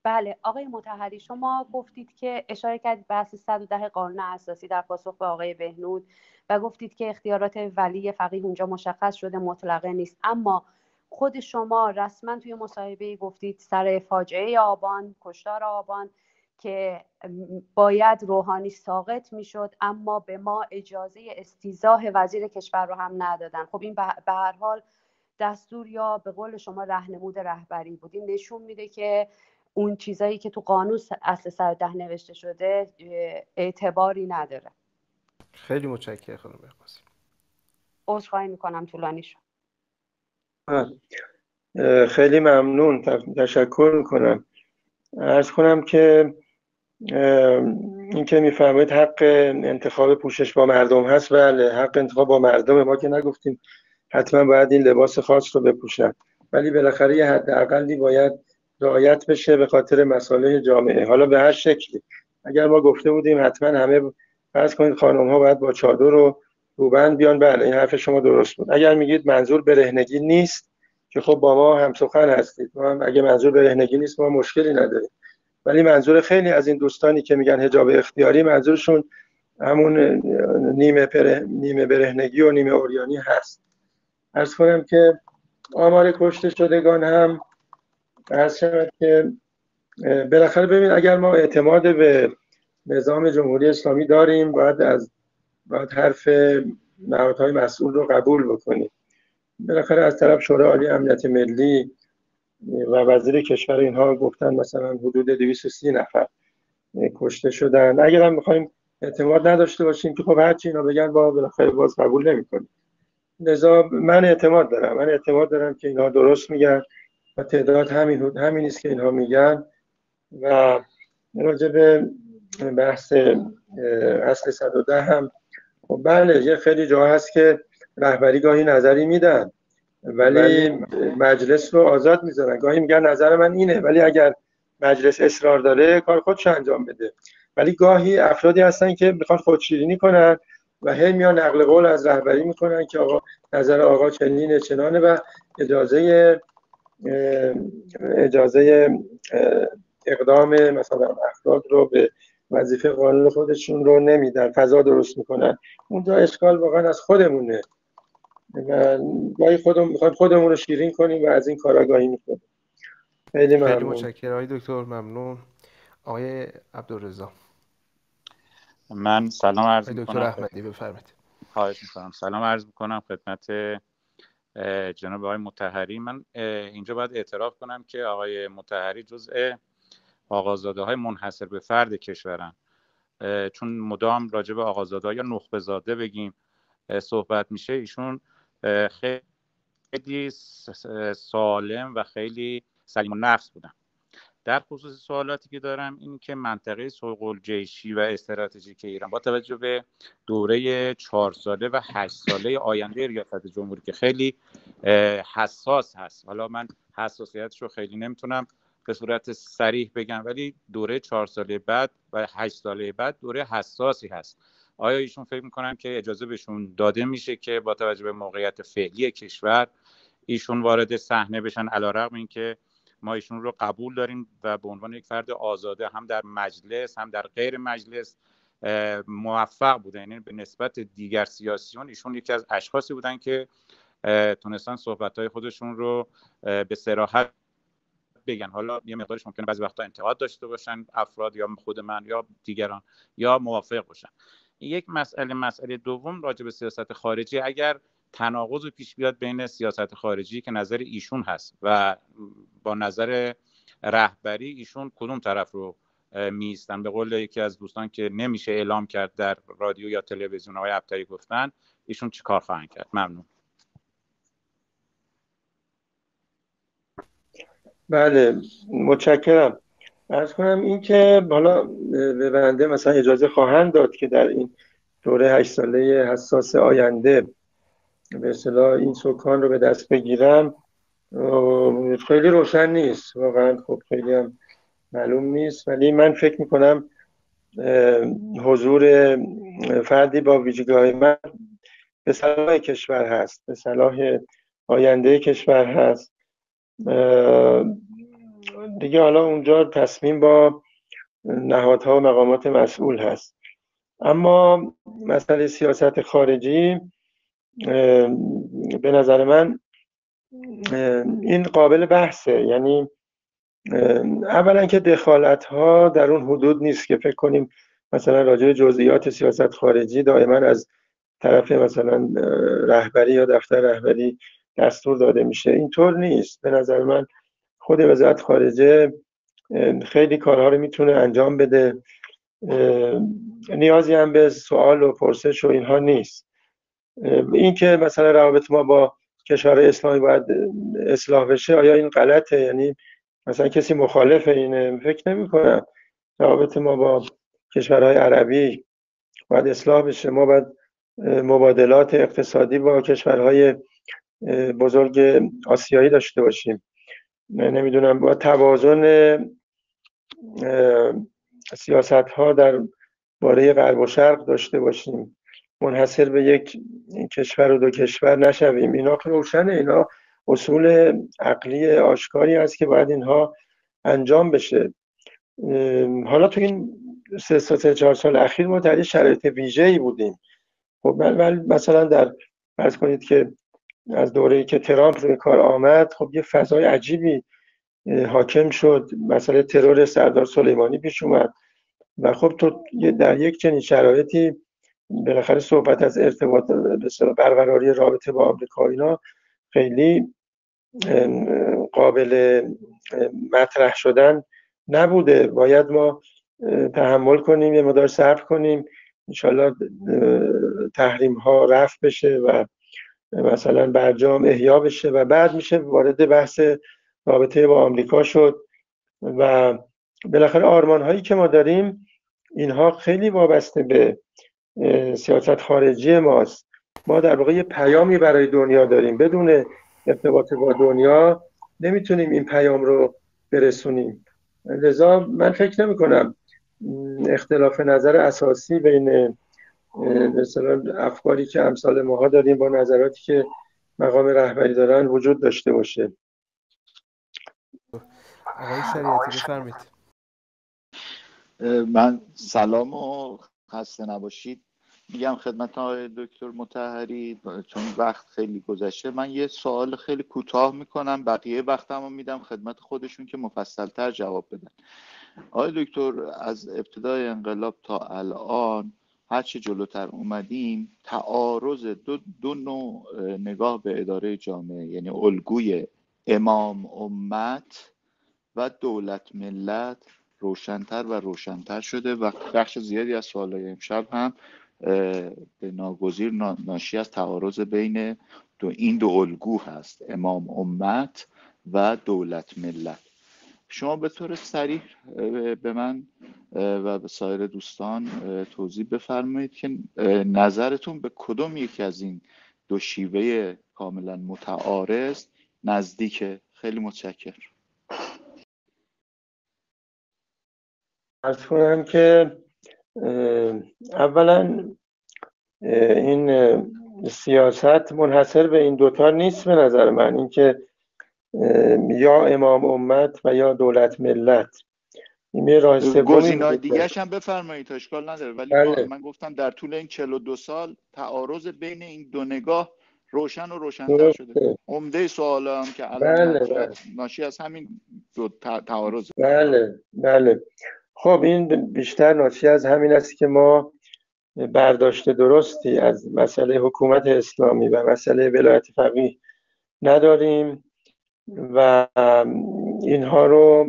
Speaker 10: بله آقای متحری شما گفتید که اشاره کردید به اصل 110 قانون اساسی در پاسخ به آقای بهنود و گفتید که اختیارات ولی فقیه اونجا مشخص شده مطلقه نیست. اما خود شما رسما توی مصاحبه گفتید سر فاجعه آبان کشتار آبان که باید روحانی ساقط می‌شد اما به ما اجازه استیزاه وزیر کشور رو هم ندادن. خب این به هر حال دستور یا به قول شما رهنمود رهبری بود. این نشون میده که اون چیزایی که تو قانون اصل 110 نوشته شده اعتباری نداره.
Speaker 5: خیلی متشکرم خانم قاضی
Speaker 10: عذرخواهی می‌کنم طولانی شد
Speaker 1: خیلی ممنون. تشکر می‌کنم. ارز کنم که این که میفرمایید حق انتخاب پوشش با مردم هست. بله حق انتخاب با مردم ما که نگفتیم. حتما باید این لباس خاص رو بپوشن. ولی بالاخره یه حداقلی باید رعایت بشه به خاطر مسائل جامعه. حالا به هر شکلی. اگر ما گفته بودیم حتما همه فرض کنید خانم ها باید با چادر و روبند بیان. بله این حرف شما درست بود. اگر میگید منظور برهنگی نیست که خب با ما هم سخن هستید. ما هم اگه منظور برهنگی نیست ما مشکلی نداریم. ولی منظور خیلی از این دوستانی که میگن حجاب اختیاری منظورشون همون نیمه, پره، نیمه برهنگی و نیمه اوریانی هست. ارز کنم که آمار کشته شدگان هم عرض شود که بالاخره ببین اگر ما اعتماد به نظام جمهوری اسلامی داریم باید از باید حرف نهادهای مسئول رو قبول بکنیم. بالاخره از طرف شورای عالی امنیت ملی و وزیر کشور اینها گفتن مثلا حدود 230 نفر کشته شدن. اگر هم می‌خوایم اعتماد نداشته باشیم که خب هرچی اینا بگن با بالاخره باز قبول نمی‌کنیم. لذا من اعتماد دارم. من اعتماد دارم که اینها درست میگن. و تعداد همین همین است که اینها میگن. و راجع به بحث اصل 110 هم خب بله یه خیلی جا هست که رهبری گاهی نظری میدن ولی مجلس رو آزاد می‌ذارن. گاهی میگن نظر من اینه ولی اگر مجلس اصرار داره کار خودش انجام بده. ولی گاهی افرادی هستن که می‌خوان خودشیرینی کنن و هی میان نقل قول از رهبری می‌کنن که آقا نظر آقا چنینه چنانه و اجازه اجازه اقدام مثلا افراد رو به وظیفه قانون خودشون رو نمیدن فضا درست می‌کنن. اونجا اشکال واقعا از خودمونه. و گاهی خودمون می‌خوایم خودمون رو شیرین کنیم و از این کار آگاهی می‌کنیم خیلی ممنون.
Speaker 5: خیلی متشکرم. آقای دکتر ممنون. آقای عبدالرضا.
Speaker 11: من سلام عرض
Speaker 5: دکتر
Speaker 11: می‌کنم.
Speaker 5: احمدی بفرمایید.
Speaker 11: خواهش می‌کنم. سلام عرض می‌کنم خدمت جناب آقای متحری من اینجا باید اعتراف کنم که آقای متحری جزء آقازاده های منحصر به فرد کشورن. چون مدام راجع به آقازاده یا نخبه زاده بگیم صحبت میشه ایشون خیلی سالم و خیلی سلیم النفس بودن. در خصوص سوالاتی که دارم این که منطقه سوق الجیشی و استراتژیک ایران با توجه به دوره چهار ساله و هشت ساله آینده ریاست جمهوری که خیلی حساس هست. حالا من حساسیتش رو خیلی نمی‌تونم به صورت سریح بگم ولی دوره چهار ساله بعد و هشت ساله بعد دوره حساسی هست. آیا ایشون فکر می‌کنن که اجازه بهشون داده میشه که با توجه به موقعیت فعلی کشور ایشون وارد صحنه بشن علیرغم اینکه ما ایشون رو قبول داریم و به عنوان یک فرد آزاده هم در مجلس هم در غیر مجلس موفق بودن یعنی به نسبت دیگر سیاسیون ایشون یکی از اشخاصی بودن که تونستن صحبت های خودشون رو به سراحت بگن. حالا یه مقدارش ممکنه بعضی وقتا انتقاد داشته باشن افراد یا خود من یا دیگران یا موافق باشن. یک مسئله مسئله دوم راجع به سیاست خارجی. اگر تناقض پیش بیاد بین سیاست خارجی که نظر ایشون هست و با نظر رهبری ایشون کدوم طرف رو میستن به قول یکی از دوستان که نمیشه اعلام کرد در رادیو یا تلویزیون های ابتری گفتن ایشون چی کار خواهند کرد؟ ممنون.
Speaker 1: بله متشکرم. ارز کنم این که بالا به بنده مثلا اجازه خواهند داد که در این دوره هشت ساله حساس آینده به اصطلاح این سکان رو به دست بگیرم خیلی روشن نیست. واقعا خب خیلی هم معلوم نیست. ولی من فکر می‌کنم حضور فردی با ویژگاه من به صلاح کشور هست به صلاح آینده کشور هست. دیگه حالا اونجا تصمیم با نهادها و مقامات مسئول هست. اما مسئله سیاست خارجی به نظر من این قابل بحثه. یعنی اولا که دخالت ها در اون حدود نیست که فکر کنیم مثلا راجع جزئیات سیاست خارجی دائما از طرف مثلا رهبری یا دفتر رهبری دستور داده میشه. اینطور نیست. به نظر من خود وزارت خارجه خیلی کارها رو می‌تونه انجام بده. نیازی هم به سوال و پرسش و اینها نیست. این که مثلا روابط ما با کشور اسلامی باید اصلاح بشه آیا این غلطه؟ یعنی مثلا کسی مخالف اینه فکر نمی کنم روابط ما با کشورهای عربی باید اصلاح بشه. ما باید مبادلات اقتصادی با کشورهای بزرگ آسیایی داشته باشیم. نمی‌دونم با توازن سیاست ها در باره غرب و شرق داشته باشیم. منحصر به یک کشور و دو کشور نشویم. اینا روشنه. اینا اصول عقلی آشکاری است که باید اینها انجام بشه. حالا تو این سه سه چهار سال اخیر ما در شرایط ویژه ای بودیم. خب مثلا در فرض کنید که از دوره که ترامپ روی کار آمد خب یه فضای عجیبی حاکم شد. مسئله ترور سردار سلیمانی پیش اومد. و خب تو در یک چنین شرایطی بالاخره صحبت از ارتباط برقراری رابطه با آمریکا اینا خیلی قابل مطرح شدن نبوده. باید ما تحمل کنیم یه مدار صبر کنیم. انشالله تحریم ها رفت بشه و مثلا برجام احیا بشه و بعد میشه وارد بحث رابطه با آمریکا شد و بالاخره آرمان هایی که ما داریم اینها خیلی وابسته به سیاست خارجی ماست. ما در واقع یه پیامی برای دنیا داریم. بدون ارتباط با دنیا نمی‌تونیم این پیام رو برسونیم. لذا من فکر نمی کنم اختلاف نظر اساسی بین مثلا افکاری که امثال ماها داریم با نظراتی که مقام رهبری دارن وجود داشته باشه.
Speaker 5: آقای شریعتی بفرمید
Speaker 12: من سلام و خسته نباشید. میگم خدمت آقای دکتر متحری چون وقت خیلی گذشته من یه سوال خیلی کوتاه می‌کنم بقیه وقتم رو میدم خدمت خودشون که مفصلتر جواب بدن. آقای دکتر از ابتدای انقلاب تا الان هرچه جلوتر اومدیم تعارض دو, دو نوع نگاه به اداره جامعه یعنی الگوی امام امت و دولت ملت روشنتر و روشنتر شده و بخش زیادی از سوالای امشب هم به ناگزیر ناشی از تعارض بین دو این دو الگو هست امام امت و دولت ملت. شما به طور سریح به من و به سایر دوستان توضیح بفرمایید که نظرتون به کدوم یکی از این دو شیوه کاملا متعارض نزدیک؟ خیلی متشکر
Speaker 1: ارز کنم که اولا این سیاست منحصر به این دوتا نیست به نظر من. اینکه یا امام امت و یا دولت ملت.
Speaker 12: این راه دیگه هم بفرمایید اشکال نداره. ولی بله. من گفتم در طول این 42 سال تعارض بین این دو نگاه روشن و روشنتر شده. عمده سوال هم که الان بله بله. ناشی از همین دو تعارض.
Speaker 1: بله بله. خب این بیشتر ناشی از همین است که ما برداشت درستی از مسئله حکومت اسلامی و مسئله ولایت فقیه نداریم و اینها رو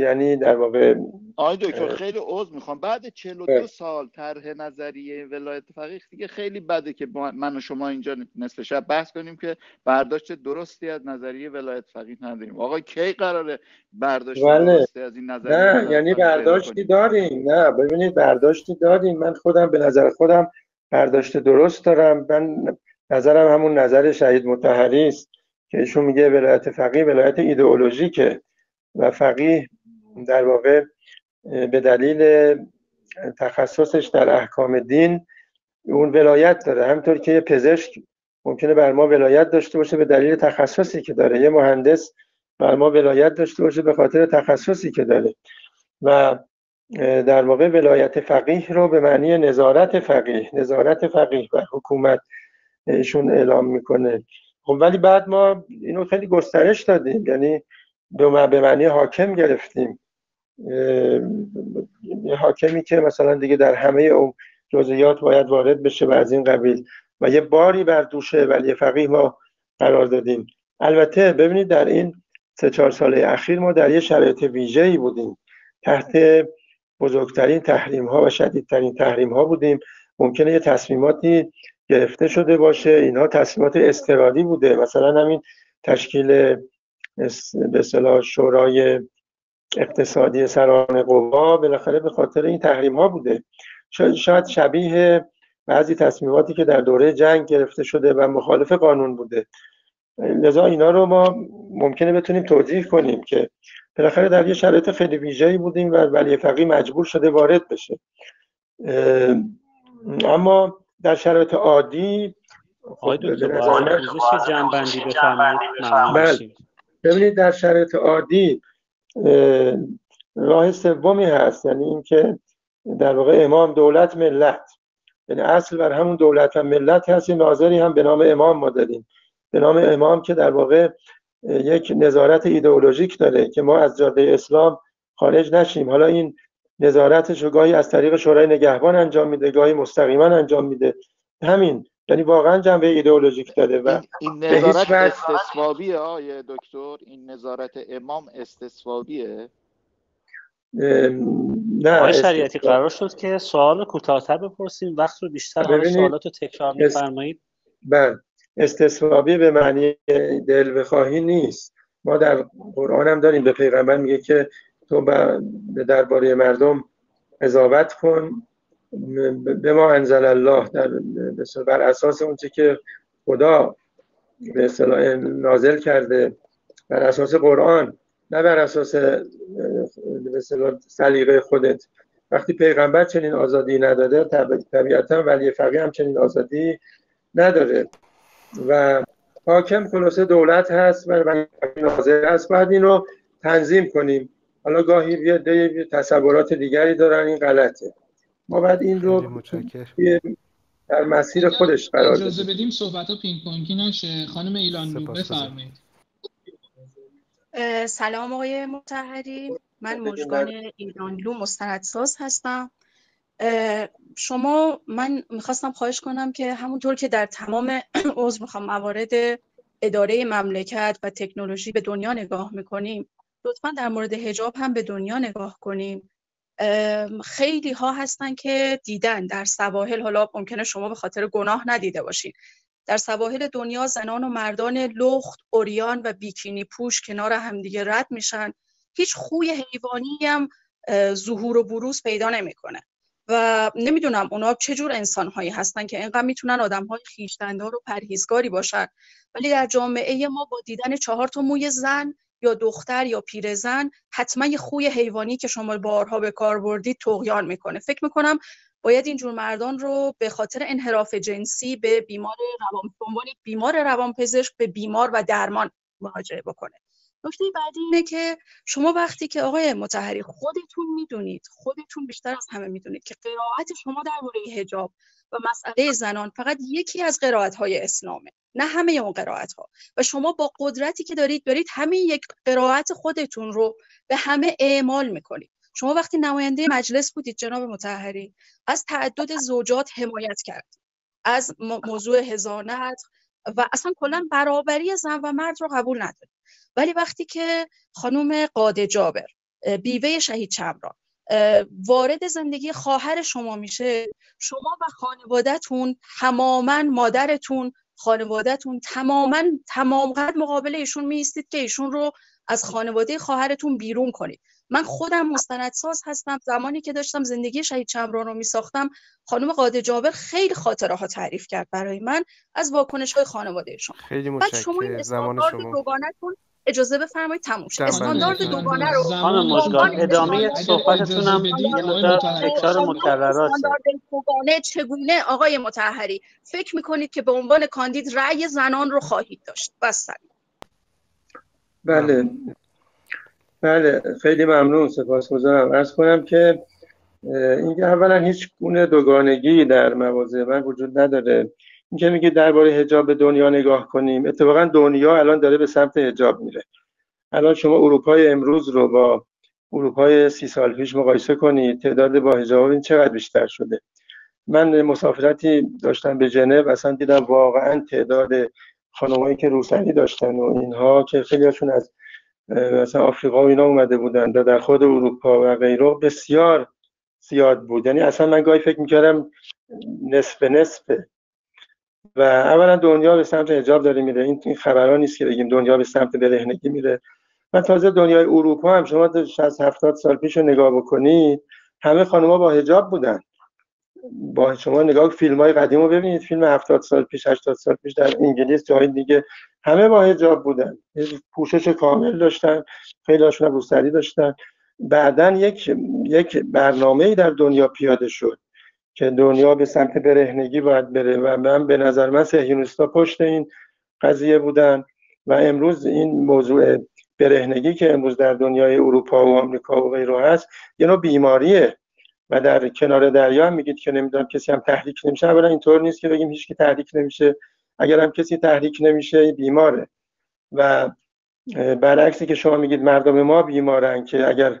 Speaker 1: یعنی در واقع
Speaker 12: آقای دکتر خیلی عذر می‌خوام. بعد 42 سال طرح نظریه ولایت فقیه دیگه خیلی بده که من و شما اینجا نصف شب بحث کنیم که برداشت درستی از نظریه ولایت فقیه نداریم. آقا کی قراره برداشت
Speaker 1: بله.
Speaker 12: درستی از این نظریه
Speaker 1: نه یعنی برداشتی داریم. نه ببینید برداشتی داریم. من خودم به نظر خودم برداشت درست دارم. من نظرم همون نظر شهید متحری است که ایشون میگه ولایت فقیه ولایت ایدئولوژیکه و فقیه در واقع به دلیل تخصصش در احکام دین اون ولایت داره. همطور که یه پزشک ممکنه بر ما ولایت داشته باشه به دلیل تخصصی که داره. یه مهندس بر ما ولایت داشته باشه به خاطر تخصصی که داره. و در واقع ولایت فقیه رو به معنی نظارت فقیه نظارت فقیه بر حکومت ایشون اعلام می‌کنه. خب ولی بعد ما اینو خیلی گسترش دادیم. یعنی به معنی حاکم گرفتیم. حاکمی که مثلا دیگه در همه اون جزئیات باید وارد بشه و از این قبیل و یه باری بر دوشه ولی فقیه ما قرار دادیم. البته ببینید در این سه چهار ساله اخیر ما در یه شرایط ویژه‌ای بودیم. تحت بزرگترین تحریم ها و شدیدترین تحریم ها بودیم. ممکنه یه تصمیماتی گرفته شده باشه. اینها تصمیمات استرادی بوده. مثلا همین تشکیل به شورای اقتصادی سران قوا بالاخره به خاطر این تحریم ها بوده. شاید شبیه بعضی تصمیماتی که در دوره جنگ گرفته شده و مخالف قانون بوده. لذا اینا رو ما ممکنه بتونیم توضیح کنیم که بالاخره در یه شرایط خیلی ویژه‌ای بودیم و ولی فقی مجبور شده وارد بشه. اما در شرایط عادی
Speaker 3: آقای دکتر جنبندی بفرمایید.
Speaker 1: ببینید در شرایط عادی راه سومی هست یعنی اینکه در واقع امام دولت ملت. یعنی اصل بر همون دولت و ملت هست ناظری هم به نام امام ما داریم. به نام امام که در واقع یک نظارت ایدئولوژیک داره که ما از جاده اسلام خارج نشیم. حالا این نظارتش رو گاهی از طریق شورای نگهبان انجام میده گاهی مستقیما انجام میده. همین. یعنی واقعا جنبه ایدئولوژیک داره و
Speaker 12: این نظارت استصوابیه آیه دکتر این نظارت امام استصوابیه؟
Speaker 3: نه آقای شریعتی قرار شد که سوال کوتاهتر بپرسیم. وقت رو بیشتر همه سوالات رو تکرار میفرمایید.
Speaker 1: بله استصوابی به معنی دل بخواهی نیست. ما در قرآن هم داریم به پیغمبر میگه که تو به درباره مردم قضاوت کن به ما انزل الله در بر اساس اونچه که خدا به اصطلاح نازل کرده بر اساس قرآن نه بر اساس سلیقه خودت. وقتی پیغمبر چنین آزادی نداده طبیعتا ولی فقیه هم چنین آزادی نداره و حاکم خلاصه دولت هست و ناظر هست. باید این رو تنظیم کنیم. حالا گاهی یه تصورات دیگری دارن این غلطه. ما بعد این رو در مسیر خودش قرار بدیم
Speaker 6: اجازه بدیم صحبت ها پینگ پونگی نشه. خانم ایلان رو بفرمایید.
Speaker 13: سلام آقای متحری. من مجگان ایرانلو مستندساز هستم. شما من می‌خواستم خواهش کنم که همونطور که در تمام عضو می‌خوام موارد اداره مملکت و تکنولوژی به دنیا نگاه می‌کنیم لطفا در مورد هجاب هم به دنیا نگاه کنیم. خیلی ها هستن که دیدن در سواحل حالا ممکنه شما به خاطر گناه ندیده باشین. در سواحل دنیا زنان و مردان لخت، اوریان و بیکینی پوش کنار همدیگه رد میشن. هیچ خوی حیوانی هم ظهور و بروز پیدا نمی‌کنه. و نمی‌دونم اونا چه جور انسان هایی هستن که اینقدر می‌تونن آدم های خیشتندار و پرهیزگاری باشن. ولی در جامعه ما با دیدن چهار تا موی زن یا دختر یا پیرزن حتما یه خوی حیوانی که شما بارها به کار بردید تقیان می‌کنه. فکر می‌کنم باید اینجور مردان رو به خاطر انحراف جنسی به بیمار روان بیمار روانپزشک به بیمار و درمان مراجعه بکنه. نکته بعدی اینه که شما وقتی که آقای متحری خودتون می‌دونید خودتون بیشتر از همه می‌دونید که قرائت شما درباره حجاب و مسئله زنان فقط یکی از قرائت های اسلامه نه همه اون قرائت ها و شما با قدرتی که دارید دارید همین یک قرائت خودتون رو به همه اعمال می‌کنید. شما وقتی نماینده مجلس بودید جناب متحری از تعدد زوجات حمایت کردید از موضوع هزانت و اصلا کلا برابری زن و مرد رو قبول ندارید. ولی وقتی که خانم قاده جابر بیوه شهید چمران وارد زندگی خواهر شما میشه. شما و خانوادهتون تماما مادرتون خانوادهتون تماما تمام قد مقابل ایشون میستید که ایشون رو از خانواده خواهرتون بیرون کنید. من خودم مستندساز هستم. زمانی که داشتم زندگی شهید چمران رو می ساختم خانم قاده جابر خیلی خاطره ها تعریف کرد برای من از واکنش های
Speaker 5: خیلی
Speaker 13: بعد شما این استاندارد دوگانتون اجازه بفرمایید تموم شد استاندارد دوگانه رو
Speaker 3: خانم مشکان ادامه صحبتتون هم تکرار مکررات
Speaker 13: دوگانه چگونه؟ آقای متحری فکر می‌کنید که به عنوان کاندید رأی زنان رو خواهید داشت. بس
Speaker 1: بله. بله خیلی ممنون. سپاسگزارم. ارز کنم که اینکه اولا هیچ گونه دوگانگی در مواضع من وجود نداره. اینکه میگه درباره حجاب به دنیا نگاه کنیم. اتفاقا دنیا الان داره به سمت حجاب میره. الان شما اروپای امروز رو با اروپای سی سال پیش مقایسه کنید تعداد با حجاب این چقدر بیشتر شده؟ من مسافرتی داشتم به ژنو اصلا دیدم واقعا تعداد خانمایی که روسری داشتن و اینها که خیلی هاشون از مثلا آفریقا و اینا اومده بودن و در خود اروپا و غیره بسیار زیاد بود. یعنی اصلا من گاهی فکر می‌کردم نصف نصفه. و اولا دنیا به سمت حجاب داره میره. این خبرها نیست که بگیم دنیا به سمت برهنگی میره. من تازه دنیای اروپا هم شما 60 70 سال پیش رو نگاه بکنید همه خانم‌ها با حجاب بودن. با شما نگاه فیلم های قدیم رو ببینید. فیلم 70 سال پیش 80 سال پیش در انگلیس جای دیگه همه با حجاب بودن. پوشش کامل داشتن. خیلی هاشون داشتن. بعدا یک یک برنامه در دنیا پیاده شد. که دنیا به سمت برهنگی باید بره و من به نظر من سهیونیستا پشت این قضیه بودن و امروز این موضوع برهنگی که امروز در دنیای اروپا و آمریکا و غیره هست یه نوع بیماریه و در کنار دریا هم میگید که نمی‌دونم کسی هم تحریک نمیشه. اولا اینطور نیست که بگیم هیچ کی تحریک نمیشه. اگر هم کسی تحریک نمیشه بیماره. و برعکسی که شما میگید مردم ما بیمارن که اگر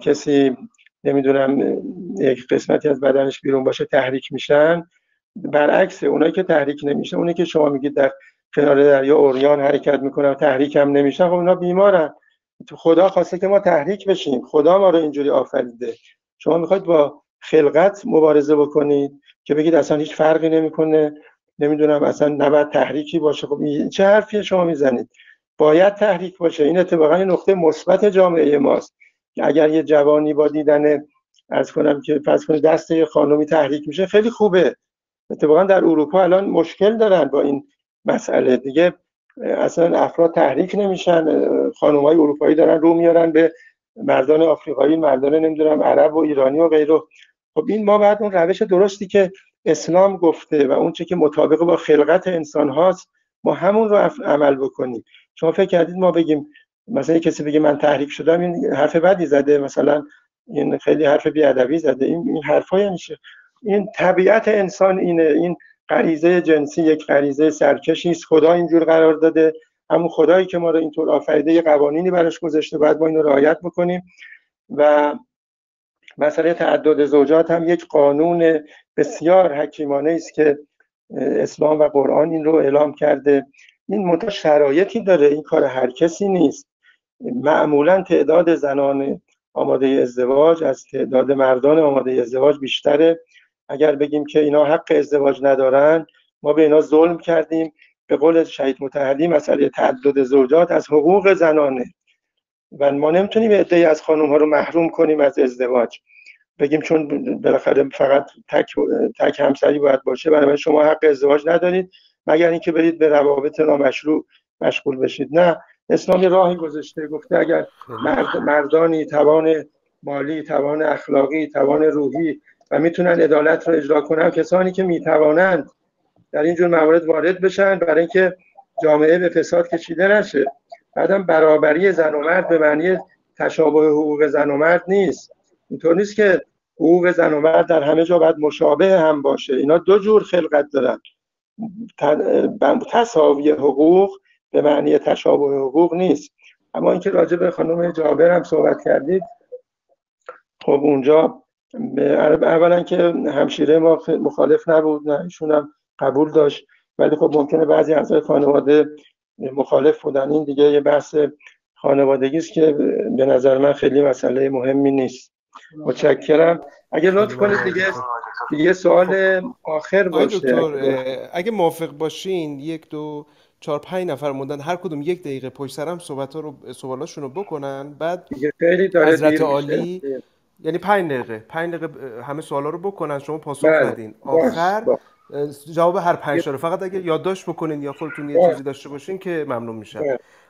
Speaker 1: کسی نمی‌دونم یک قسمتی از بدنش بیرون باشه تحریک میشن. برعکس اونایی که تحریک نمیشه اونایی که شما میگید در کنار دریا اوریان حرکت می‌کنن تحریک هم نمیشن خب اونا بیمارن. خدا خواسته که ما تحریک بشیم. خدا ما رو اینجوری آفریده. شما می‌خواید با خلقت مبارزه بکنید که بگید اصلا هیچ فرقی نمی‌کنه. نمی‌دونم اصلا نباید تحریکی باشه. خب چه حرفی شما می‌زنید؟ باید تحریک باشه. این اتفاقا نقطه مثبت جامعه ماست. اگر یه جوانی با دیدن از کنم که پس کنه دست یه خانمی تحریک میشه خیلی خوبه. اتفاقا در اروپا الان مشکل دارن با این مسئله. دیگه اصلا افراد تحریک نمیشن خانم های اروپایی دارن رو میارن به مردان آفریقایی مردان نمی‌دونم عرب و ایرانی و غیره. خب این ما بعد اون روش درستی که اسلام گفته و اون چه که مطابق با خلقت انسان هاست ما همون رو عمل بکنیم. شما فکر کردید ما بگیم مثلا کسی بگه من تحریک شدم این حرف بدی زده مثلا این خیلی حرف بیادبی زده. این این حرفای میشه. این طبیعت انسان اینه. این غریزه جنسی یک غریزه سرکشی است. خدا اینجور قرار داده. همون خدایی که ما رو اینطور آفریده یه قوانینی براش گذاشته. باید ما اینو رعایت بکنیم. و مسئله تعدد زوجات هم یک قانون بسیار حکیمانه است که اسلام و قرآن این رو اعلام کرده. این منتها شرایطی داره. این کار هر کسی نیست. معمولا تعداد زنان آماده ازدواج از تعداد مردان آماده ازدواج بیشتره. اگر بگیم که اینا حق ازدواج ندارن ما به اینا ظلم کردیم. به قول شهید متحدی مسئله تعدد زوجات از حقوق زنانه. و ما نمی‌تونیم عده‌ای از خانم ها رو محروم کنیم از ازدواج. بگیم چون بالاخره فقط تک تک همسری باید باشه بنابراین شما حق ازدواج ندارید. مگر اینکه برید به روابط نامشروع مشغول بشید. نه اسلامی راهی گذاشته گفته اگر مرد مردانی توان مالی توان اخلاقی توان روحی و می‌تونن عدالت رو اجرا کنن کسانی که می‌توانند در این جور موارد وارد بشن برای اینکه جامعه به فساد کشیده نشه. بعدم برابری زن و مرد به معنی تشابه حقوق زن و مرد نیست. اینطور نیست که حقوق زن و مرد در همه جا باید مشابه هم باشه. اینا دو جور خلقت دارن. تساوی حقوق به معنی تشابه حقوق نیست. اما اینکه راجع به خانم جابر هم صحبت کردید خب اونجا اولا که همشیره ما مخالف نبود نه ایشون هم قبول داشت. ولی خب ممکنه بعضی اعضای خانواده مخالف بودن. این دیگه یه بحث خانوادگی است که به نظر من خیلی مسئله مهمی نیست. متشکرم. اگه لطف کنید دیگه دیگه سوال آخر
Speaker 5: آقای
Speaker 1: باشه.
Speaker 5: اگه موافق باشین یک دو چهار پنج نفر موندن هر کدوم یک دقیقه پشت سرم صحبت ها رو سوالاشون رو بکنن. بعد
Speaker 1: خیلی
Speaker 5: حضرت عالی یعنی پنج دقیقه پنج دقیقه همه سوالا رو بکنن شما پاسخ
Speaker 1: بله.
Speaker 5: ندین
Speaker 1: باش
Speaker 5: آخر
Speaker 1: باش.
Speaker 5: جواب هر پنج رو فقط اگه یادداشت بکنین یا خودتون یه چیزی داشته باشین که ممنون میشم.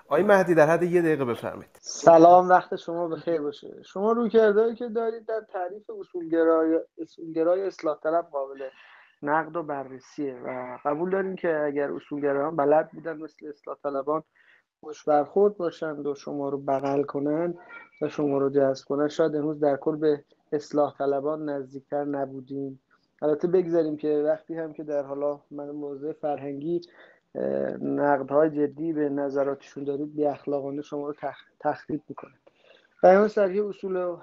Speaker 5: آقای مهدی در حد یه دقیقه بفرمایید.
Speaker 14: سلام وقت شما بخیر باشه. شما رویکردهایی که دارید در تعریف اصولگرای اصولگرای اصلاح طلب قابل نقد و بررسیه و قبول داریم که اگر اصولگرایان بلد بودن مثل اصلاح طلبان خوش برخورد باشند و شما رو بغل کنند و شما رو جذب کنند شاید امروز در کل به اصلاح طلبان نزدیکتر نبودیم. البته بگذاریم که وقتی هم که در حالا من موضوع فرهنگی نقدهای جدی به نظراتشون دارید بی اخلاقانه شما رو تخ... تخریب می‌کنه. بیان سریع اصول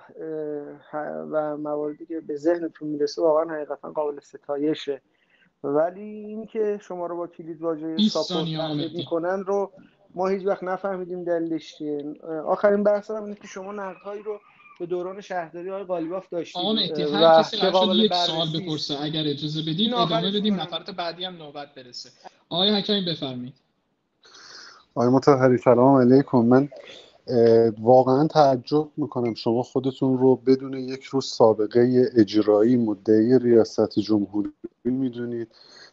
Speaker 14: و مواردی که به ذهنتون می‌رسه واقعا حقیقتا قابل ستایشه. ولی اینکه شما رو با کلید واژه
Speaker 6: 20
Speaker 14: ساپورت می‌کنن رو ما هیچ وقت نفهمیدیم دلیلش چیه. آخرین بحث هم اینه که شما نقدهایی رو به دوران شهرداری های قالیباف داشتید.
Speaker 6: آقا مهدی هر
Speaker 14: و
Speaker 6: کسی یک سوال بپرسه اگر اجازه بدید
Speaker 14: این
Speaker 6: ادامه بدیم نفرات بعدی هم نوبت برسه. آقای حکمی بفرمایید.
Speaker 15: آقای مطهری سلام علیکم. من واقعا تعجب می‌کنم شما خودتون رو بدون یک روز سابقه اجرایی مدعی ریاست جمهوری می‌دونید.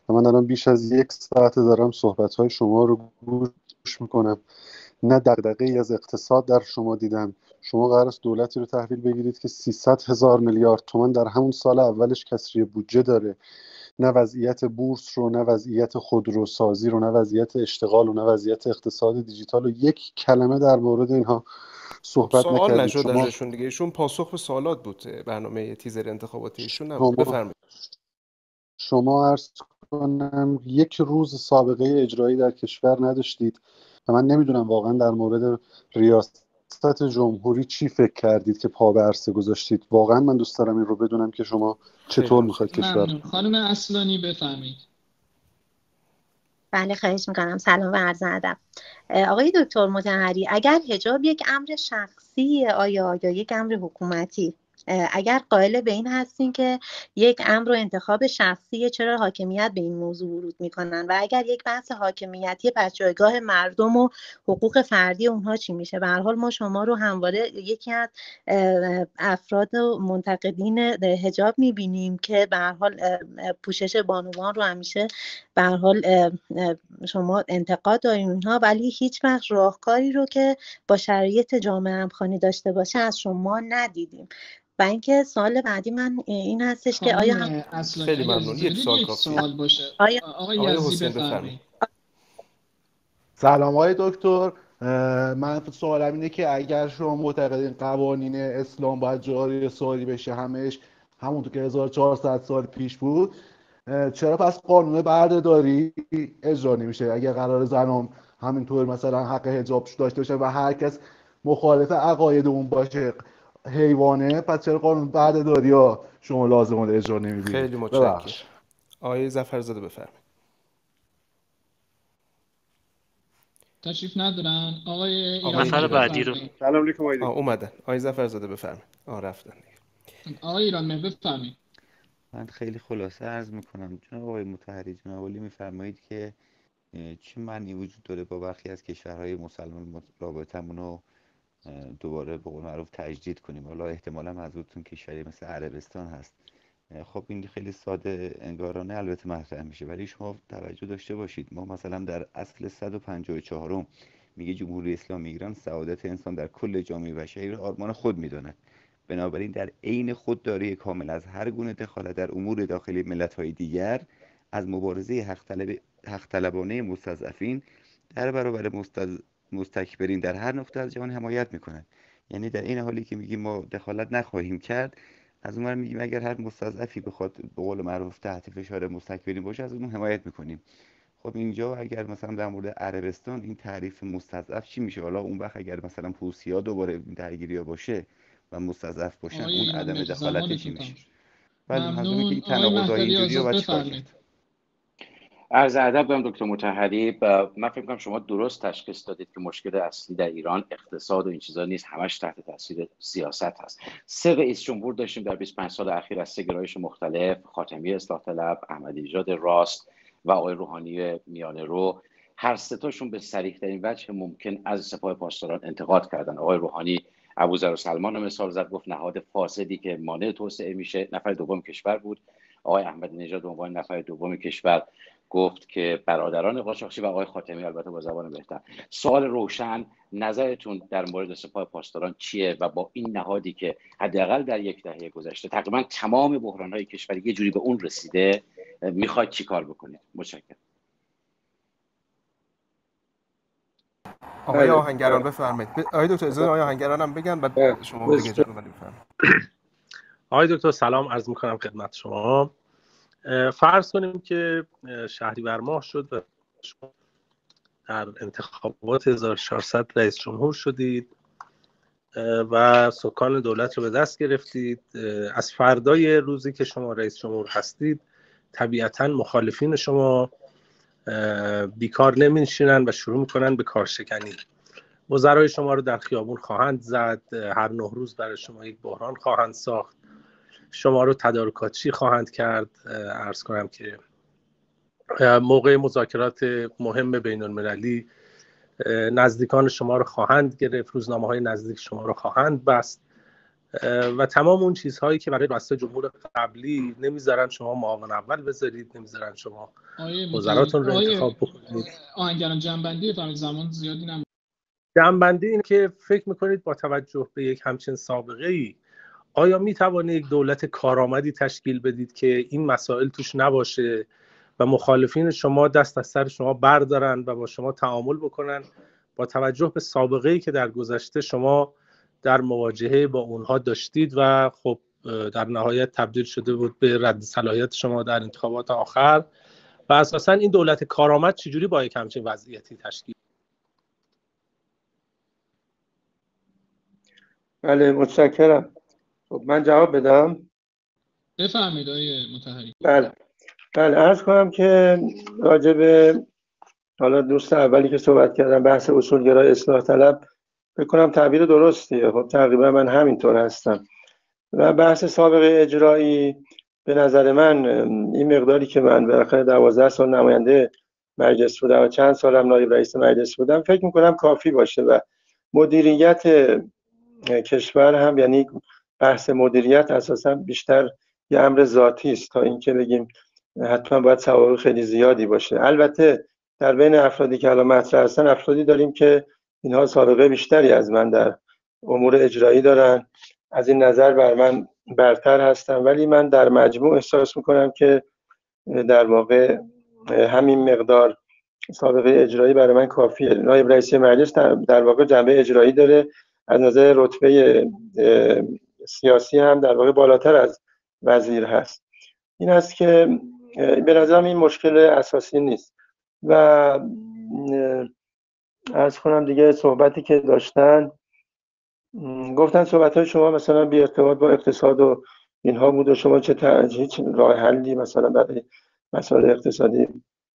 Speaker 15: و من الان بیش از یک ساعت دارم صحبت های شما رو گوش می‌کنم. نه دغدغه ای از اقتصاد در شما دیدم. شما قرار است دولتی رو تحویل بگیرید که 300 هزار میلیارد تومان در همون سال اولش کسری بودجه داره. نه وضعیت بورس رو نه وضعیت خودروسازی رو نه وضعیت اشتغال و نه وضعیت اقتصاد دیجیتال و یک کلمه در مورد اینها صحبت
Speaker 5: سوال نشد
Speaker 15: شما
Speaker 5: ازشون دیگه. ایشون پاسخ به سوالات بود برنامه تیزر انتخاباتی ایشون نبود.
Speaker 15: شما
Speaker 5: بفرمایید.
Speaker 15: شما عرض کنم یک روز سابقه اجرایی در کشور نداشتید و من نمی‌دونم واقعا در مورد ریاست جمهوری چی فکر کردید که پا به عرصه گذاشتید؟ واقعا من دوست دارم این رو بدونم که شما چطور می‌خواید کشور؟
Speaker 6: ممنون. خانم اصلانی بفرمایید.
Speaker 16: بله خواهش می‌کنم. سلام و عرض ادب. آقای دکتر مطهری اگر حجاب یک امر شخصی آیا یا یک امر حکومتی اگر قائل به این هستین که یک امر و انتخاب شخصی چرا حاکمیت به این موضوع ورود می‌کنن و اگر یک بحث حاکمیتی پس جایگاه مردم و حقوق فردی اونها چی میشه؟ به هر حال ما شما رو همواره یکی از افراد و منتقدین حجاب می‌بینیم که به هر حال پوشش بانوان رو همیشه به هر حال شما انتقاد دارین اونها ولی هیچ وقت راهکاری رو که با شرایط جامعه همخوانی داشته باشه از شما ندیدیم. و اینکه سوال بعدی من این هستش که آیا هم
Speaker 6: اصلانی
Speaker 5: خیلی ممنون. یک سوال
Speaker 6: سوال باشه.
Speaker 16: آیا
Speaker 6: آقای
Speaker 5: آقای حسین
Speaker 6: بفرمایید.
Speaker 17: سلام های دکتر. من سوالم اینه که اگر شما معتقدین قوانین اسلام باید جاری ساری بشه همش همونطور که 1400 سال پیش بود چرا پس قانون بردهداری اجرا نمیشه؟ اگر قرار زنان همینطور مثلا حق حجاب داشته باشه و هر کس مخالف عقاید اون باشه حیوانه پس چرا قانون بردهداری ها شما لازم رو اجرا نمی‌بینید
Speaker 5: خیلی متشکرم. آقای زفرزاده بفرمایید.
Speaker 6: تشریف ندارن؟ آقای
Speaker 5: آقای
Speaker 6: ایران
Speaker 5: ایران
Speaker 6: بفرمایید.
Speaker 1: سلام علیکم آقای.
Speaker 5: اومدن. آقای زفرزاده بفرمایید. آه رفتن دیگه.
Speaker 6: آقای ایران بفرمایید.
Speaker 18: من خیلی خلاصه عرض می‌کنم. جناب آقای مطهری جناب عالی میفرمایید که چه معنی وجود داره با برخی از کشورهای مسلمان ما رابطمون رو دوباره به قول معروف تجدید کنیم. حالا احتمالا منظورتون کشوری مثل عربستان هست. خب این خیلی ساده انگارانه البته مطرح میشه ولی شما توجه داشته باشید. ما مثلا در اصل 154 میگه جمهوری اسلامی ایران سعادت انسان در کل جامعه بشری را آرمان خود می‌داند. بنابراین در عین خودداری کامل از هر گونه دخالت در امور داخلی ملت‌های دیگر از مبارزه حق طلب حق طلبانه مستضعفین در برابر. مستکبرین در هر نقطه از جهان حمایت می‌کنند یعنی در این حالی که میگیم ما دخالت نخواهیم کرد از اون ور میگیم اگر هر مستضعفی بخواد به قول معروف تحت فشار مستکبرین باشه از اون حمایت می‌کنیم. خب اینجا اگر مثلا در مورد عربستان این تعریف مستضعف چی میشه؟ حالا اون وقت اگر مثلا پوسیا دوباره درگیری باشه و مستضعف باشن اون عدم دخالت چی میشه؟ بله منظورم که تناقضای اینجوری رو
Speaker 6: آزاد
Speaker 18: باید چیکار کرد
Speaker 19: عرض ادب دارم دکتر متحری من فکر کنم شما درست تشخیص دادید که مشکل اصلی در ایران اقتصاد و این چیزا نیست همش تحت تاثیر سیاست هست. سه رئیس جمهور داشتیم در 25 سال اخیر از سه گرایش مختلف خاتمی اصلاح طلب احمدی نژاد راست و آقای روحانی میانه رو هر ستاشون به سریح ترین وجه ممکن از سپاه پاسداران انتقاد کردن. آقای روحانی ابوذر سلمان رو مثال زد گفت نهاد فاسدی که مانع توسعه میشه نفر دوم کشور بود. آقای احمدی نژاد به عنوان نفر دوم کشور گفت که برادران قاچاقچی و آقای خاتمی البته با زبان بهتر. سوال روشن نظرتون در مورد سپاه پاسداران چیه و با این نهادی که حداقل در یک دهه گذشته تقریبا تمام بحرانهای کشور یه جوری به اون رسیده می‌خواید چی کار بکنید؟ متشکرم.
Speaker 5: آقای آهنگران بفرمایید. آقای دکتر اجازه آقای آهنگران هم بگن بعد شما دیگه جلو
Speaker 20: آقای دکتر سلام. عرض می‌کنم خدمت شما. فرض کنیم که شهریور ماه شد و در انتخابات 1400 رئیس جمهور شدید و سکان دولت رو به دست گرفتید. از فردای روزی که شما رئیس جمهور هستید طبیعتا مخالفین شما بیکار نمیشینن و شروع می‌کنن به کارشکنی. وزرای شما رو در خیابون خواهند زد هر نه روز برای شما یک بحران خواهند ساخت. شما رو تدارکاتچی خواهند کرد ارز کنم که موقع مذاکرات مهم بین المللی نزدیکان شما رو خواهند گرفت روزنامه های نزدیک شما رو خواهند بست و تمام اون چیزهایی که برای رئیس جمهور قبلی نمی‌ذارن شما معاون اول بذارید نمی‌ذارن شما وزراتون رو انتخاب بکنید.
Speaker 6: آهنگران جنبندی فرمایید زمان زیادی نم
Speaker 20: جنبندی این که فکر می‌کنید با توجه به یک همچین سابقه ای آیا می توانید یک دولت کارآمدی تشکیل بدید که این مسائل توش نباشه و مخالفین شما دست از سر شما بردارن و با شما تعامل بکنن با توجه به سابقه ای که در گذشته شما در مواجهه با اونها داشتید و خب در نهایت تبدیل شده بود به رد صلاحیت شما در انتخابات آخر و اساسا این دولت کارآمد چجوری با یک همچین وضعیتی تشکیل؟
Speaker 1: بله متشکرم. خب من جواب بدم؟
Speaker 6: بفهمید آقای متحری
Speaker 1: بله. بله ارز کنم که راجع به حالا دوست اولی که صحبت کردم بحث اصولگرای اصلاح طلب بکنم تعبیر درستیه. خب تقریبا من همینطور هستم. و بحث سابقه اجرایی به نظر من این مقداری که من بالاخره دوازده سال نماینده مجلس بودم و چند سالم نایب رئیس مجلس بودم فکر می‌کنم کافی باشه و مدیریت کشور هم یعنی بحث مدیریت اساسا بیشتر یه امر ذاتی است. تا اینکه بگیم حتما باید سوابق خیلی زیادی باشه. البته در بین افرادی که الان مطرح هستن افرادی داریم که اینها سابقه بیشتری از من در امور اجرایی دارن. از این نظر بر من برتر هستن. ولی من در مجموع احساس می‌کنم که در واقع همین مقدار سابقه اجرایی برای من کافیه. نایب رئیس مجلس در واقع جنبه اجرایی داره. از نظر رتبه سیاسی هم در واقع بالاتر از وزیر هست. این است که به نظرم این مشکل اساسی نیست. و از کنم دیگه صحبتی که داشتن گفتن صحبت های شما مثلا بی ارتباط با اقتصاد و اینها بود و شما چه هیچ راه حلی مثلا برای مسائل اقتصادی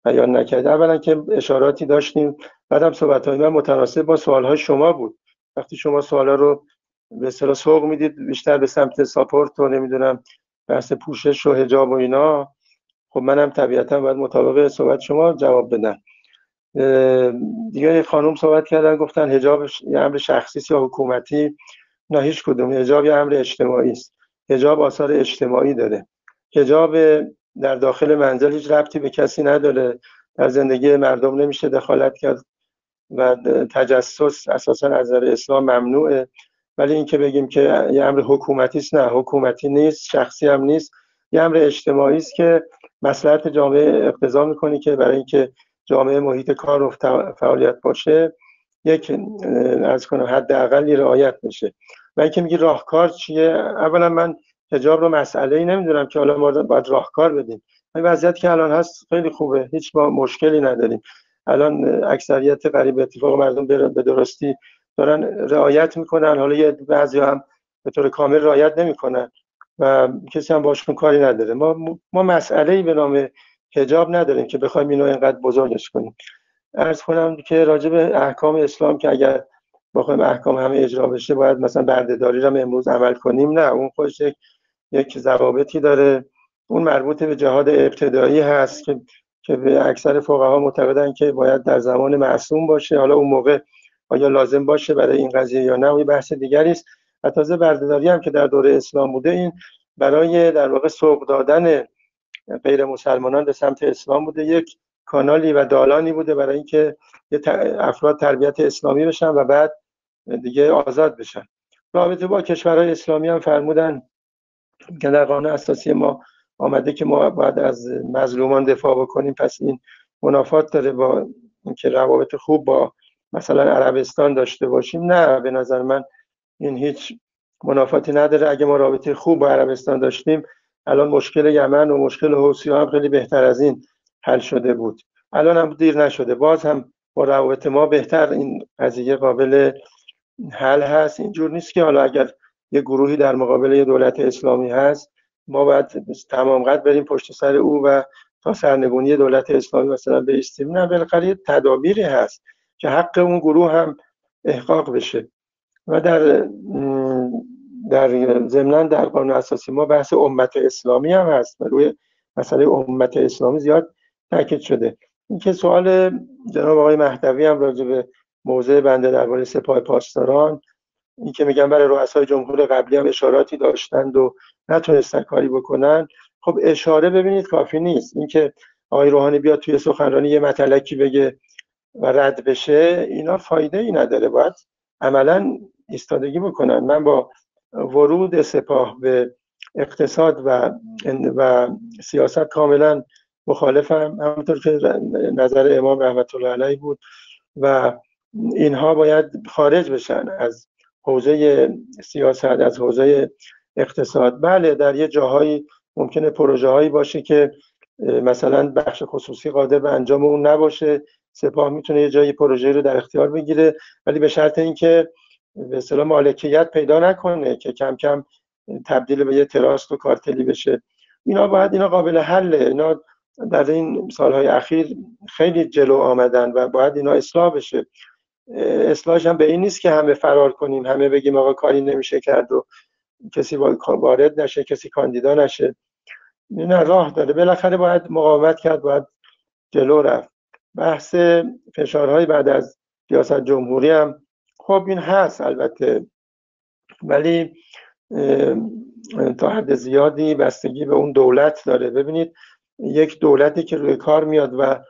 Speaker 1: بیان نکرد اولا که اشاراتی داشتیم بعدم صحبت های من متناسب با سوال های شما بود. وقتی شما سوال رو به اصطلاح سوق می‌دید بیشتر به سمت ساپورت و نمی‌دونم بحث پوشش و حجاب و اینا. خب منم طبیعتا باید مطابق صحبت شما جواب بدم. دیگه خانم صحبت کردن گفتن حجاب یه امر شخصی یا حکومتی؟ نه هیچ کدوم. حجاب یه امر اجتماعی است. حجاب آثار اجتماعی داره. حجاب در داخل منزل هیچ ربطی به کسی نداره. در زندگی مردم نمیشه دخالت کرد و تجسس اساسا از نظر اسلام ممنوعه. ولی اینکه بگیم که یه امر حکومتی است نه حکومتی نیست شخصی هم نیست. یه امر اجتماعی است که مسئلت جامعه اقتضا می‌کنه که برای اینکه جامعه محیط کار و فعالیت باشه یک از کنم حداقلی رعایت بشه. و اینکه میگی راهکار چیه؟ اولا من حجاب رو مسئله ای نمی‌دونم که حالا ما باید راهکار بدیم. این وضعیت که الان هست خیلی خوبه هیچ با مشکلی نداریم. الان اکثریت قریب اتفاق مردم به درستی دارن رعایت می‌کنن. حالا یه بعضی هم به طور کامل رعایت نمی‌کنن و کسی هم باشون کاری نداره. ما ما مسئله ای به نام هجاب نداریم که بخوایم اینو اینقدر بزرگش کنیم. ارز کنم که راجع به احکام اسلام که اگر بخوایم احکام همه اجرا بشه باید مثلا بردهداری رو امروز عمل کنیم. نه اون خودش یک یک ضوابطی داره. اون مربوط به جهاد ابتدایی هست که که به اکثر فقها معتقدن که باید در زمان معصوم باشه. حالا اون موقع آیا لازم باشه برای این قضیه یا نه؟ اون بحث دیگری است. و تازه بردهداری هم که در دوره اسلام بوده این برای در واقع سوق دادن غیر مسلمانان به سمت اسلام بوده. یک کانالی و دالانی بوده برای اینکه افراد تربیت اسلامی بشن و بعد دیگه آزاد بشن. رابطه با کشورهای اسلامی هم فرمودن که در قانون اساسی ما آمده که ما باید از مظلومان دفاع بکنیم. پس این منافات داره با اینکه روابط خوب با مثلا عربستان داشته باشیم نه به نظر من این هیچ منافاتی نداره. اگه ما رابطه خوب با عربستان داشتیم الان مشکل یمن و مشکل حوسی هم خیلی بهتر از این حل شده بود. الان هم دیر نشده. باز هم با روابط ما بهتر. این قضیه قابل حل هست. اینجور نیست که حالا اگر یه گروهی در مقابل یه دولت اسلامی هست ما باید تمام قد بریم پشت سر او و تا سرنگونی دولت اسلامی مثلا بیستیم نه بالاخره تدابیری هست. که حق اون گروه هم احقاق بشه. و در در ضمن در قانون اساسی ما بحث امت اسلامی هم هست روی مسئله امت اسلامی زیاد تاکید شده. این که سوال جناب آقای مهدوی هم راجع به موضع بنده درباره سپاه پاسداران این که میگن برای رؤسای جمهور قبلی هم اشاراتی داشتند و نتونستن کاری بکنن. خب اشاره ببینید کافی نیست. اینکه آقای روحانی بیاد توی سخنرانی یه مطلقی بگه و رد بشه اینا فایده ای نداره. باید عملا ایستادگی بکنن. من با ورود سپاه به اقتصاد و و سیاست کاملا مخالفم. همونطور که نظر امام رحمت الله علیه بود و اینها باید خارج بشن از حوزه سیاست از حوزه اقتصاد. بله در یه جاهایی ممکنه پروژه هایی باشه که مثلا بخش خصوصی قادر به انجام اون نباشه. سپاه می‌تونه یه جایی پروژه رو در اختیار بگیره ولی به شرط اینکه به اصطلاح مالکیت پیدا نکنه که کم کم تبدیل به یه تراست و کارتلی بشه. اینا باید اینا قابل حله. اینا در این سالهای اخیر خیلی جلو آمدن و باید اینا اصلاح بشه. اصلاحش هم به این نیست که همه فرار کنیم همه بگیم آقا کاری نمیشه کرد و کسی وارد نشه کسی کاندیدا نشه. نه راه داره. بالاخره باید مقاومت کرد باید جلو رفت. بحث فشارهای بعد از ریاست جمهوری هم. خب این هست البته ولی تا حد زیادی بستگی به اون دولت داره. ببینید یک دولتی که روی کار میاد و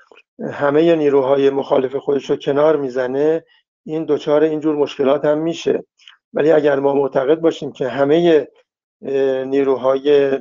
Speaker 1: همه نیروهای مخالف خودش رو کنار می‌زنه این دچار اینجور مشکلات هم میشه. ولی اگر ما معتقد باشیم که همه نیروهای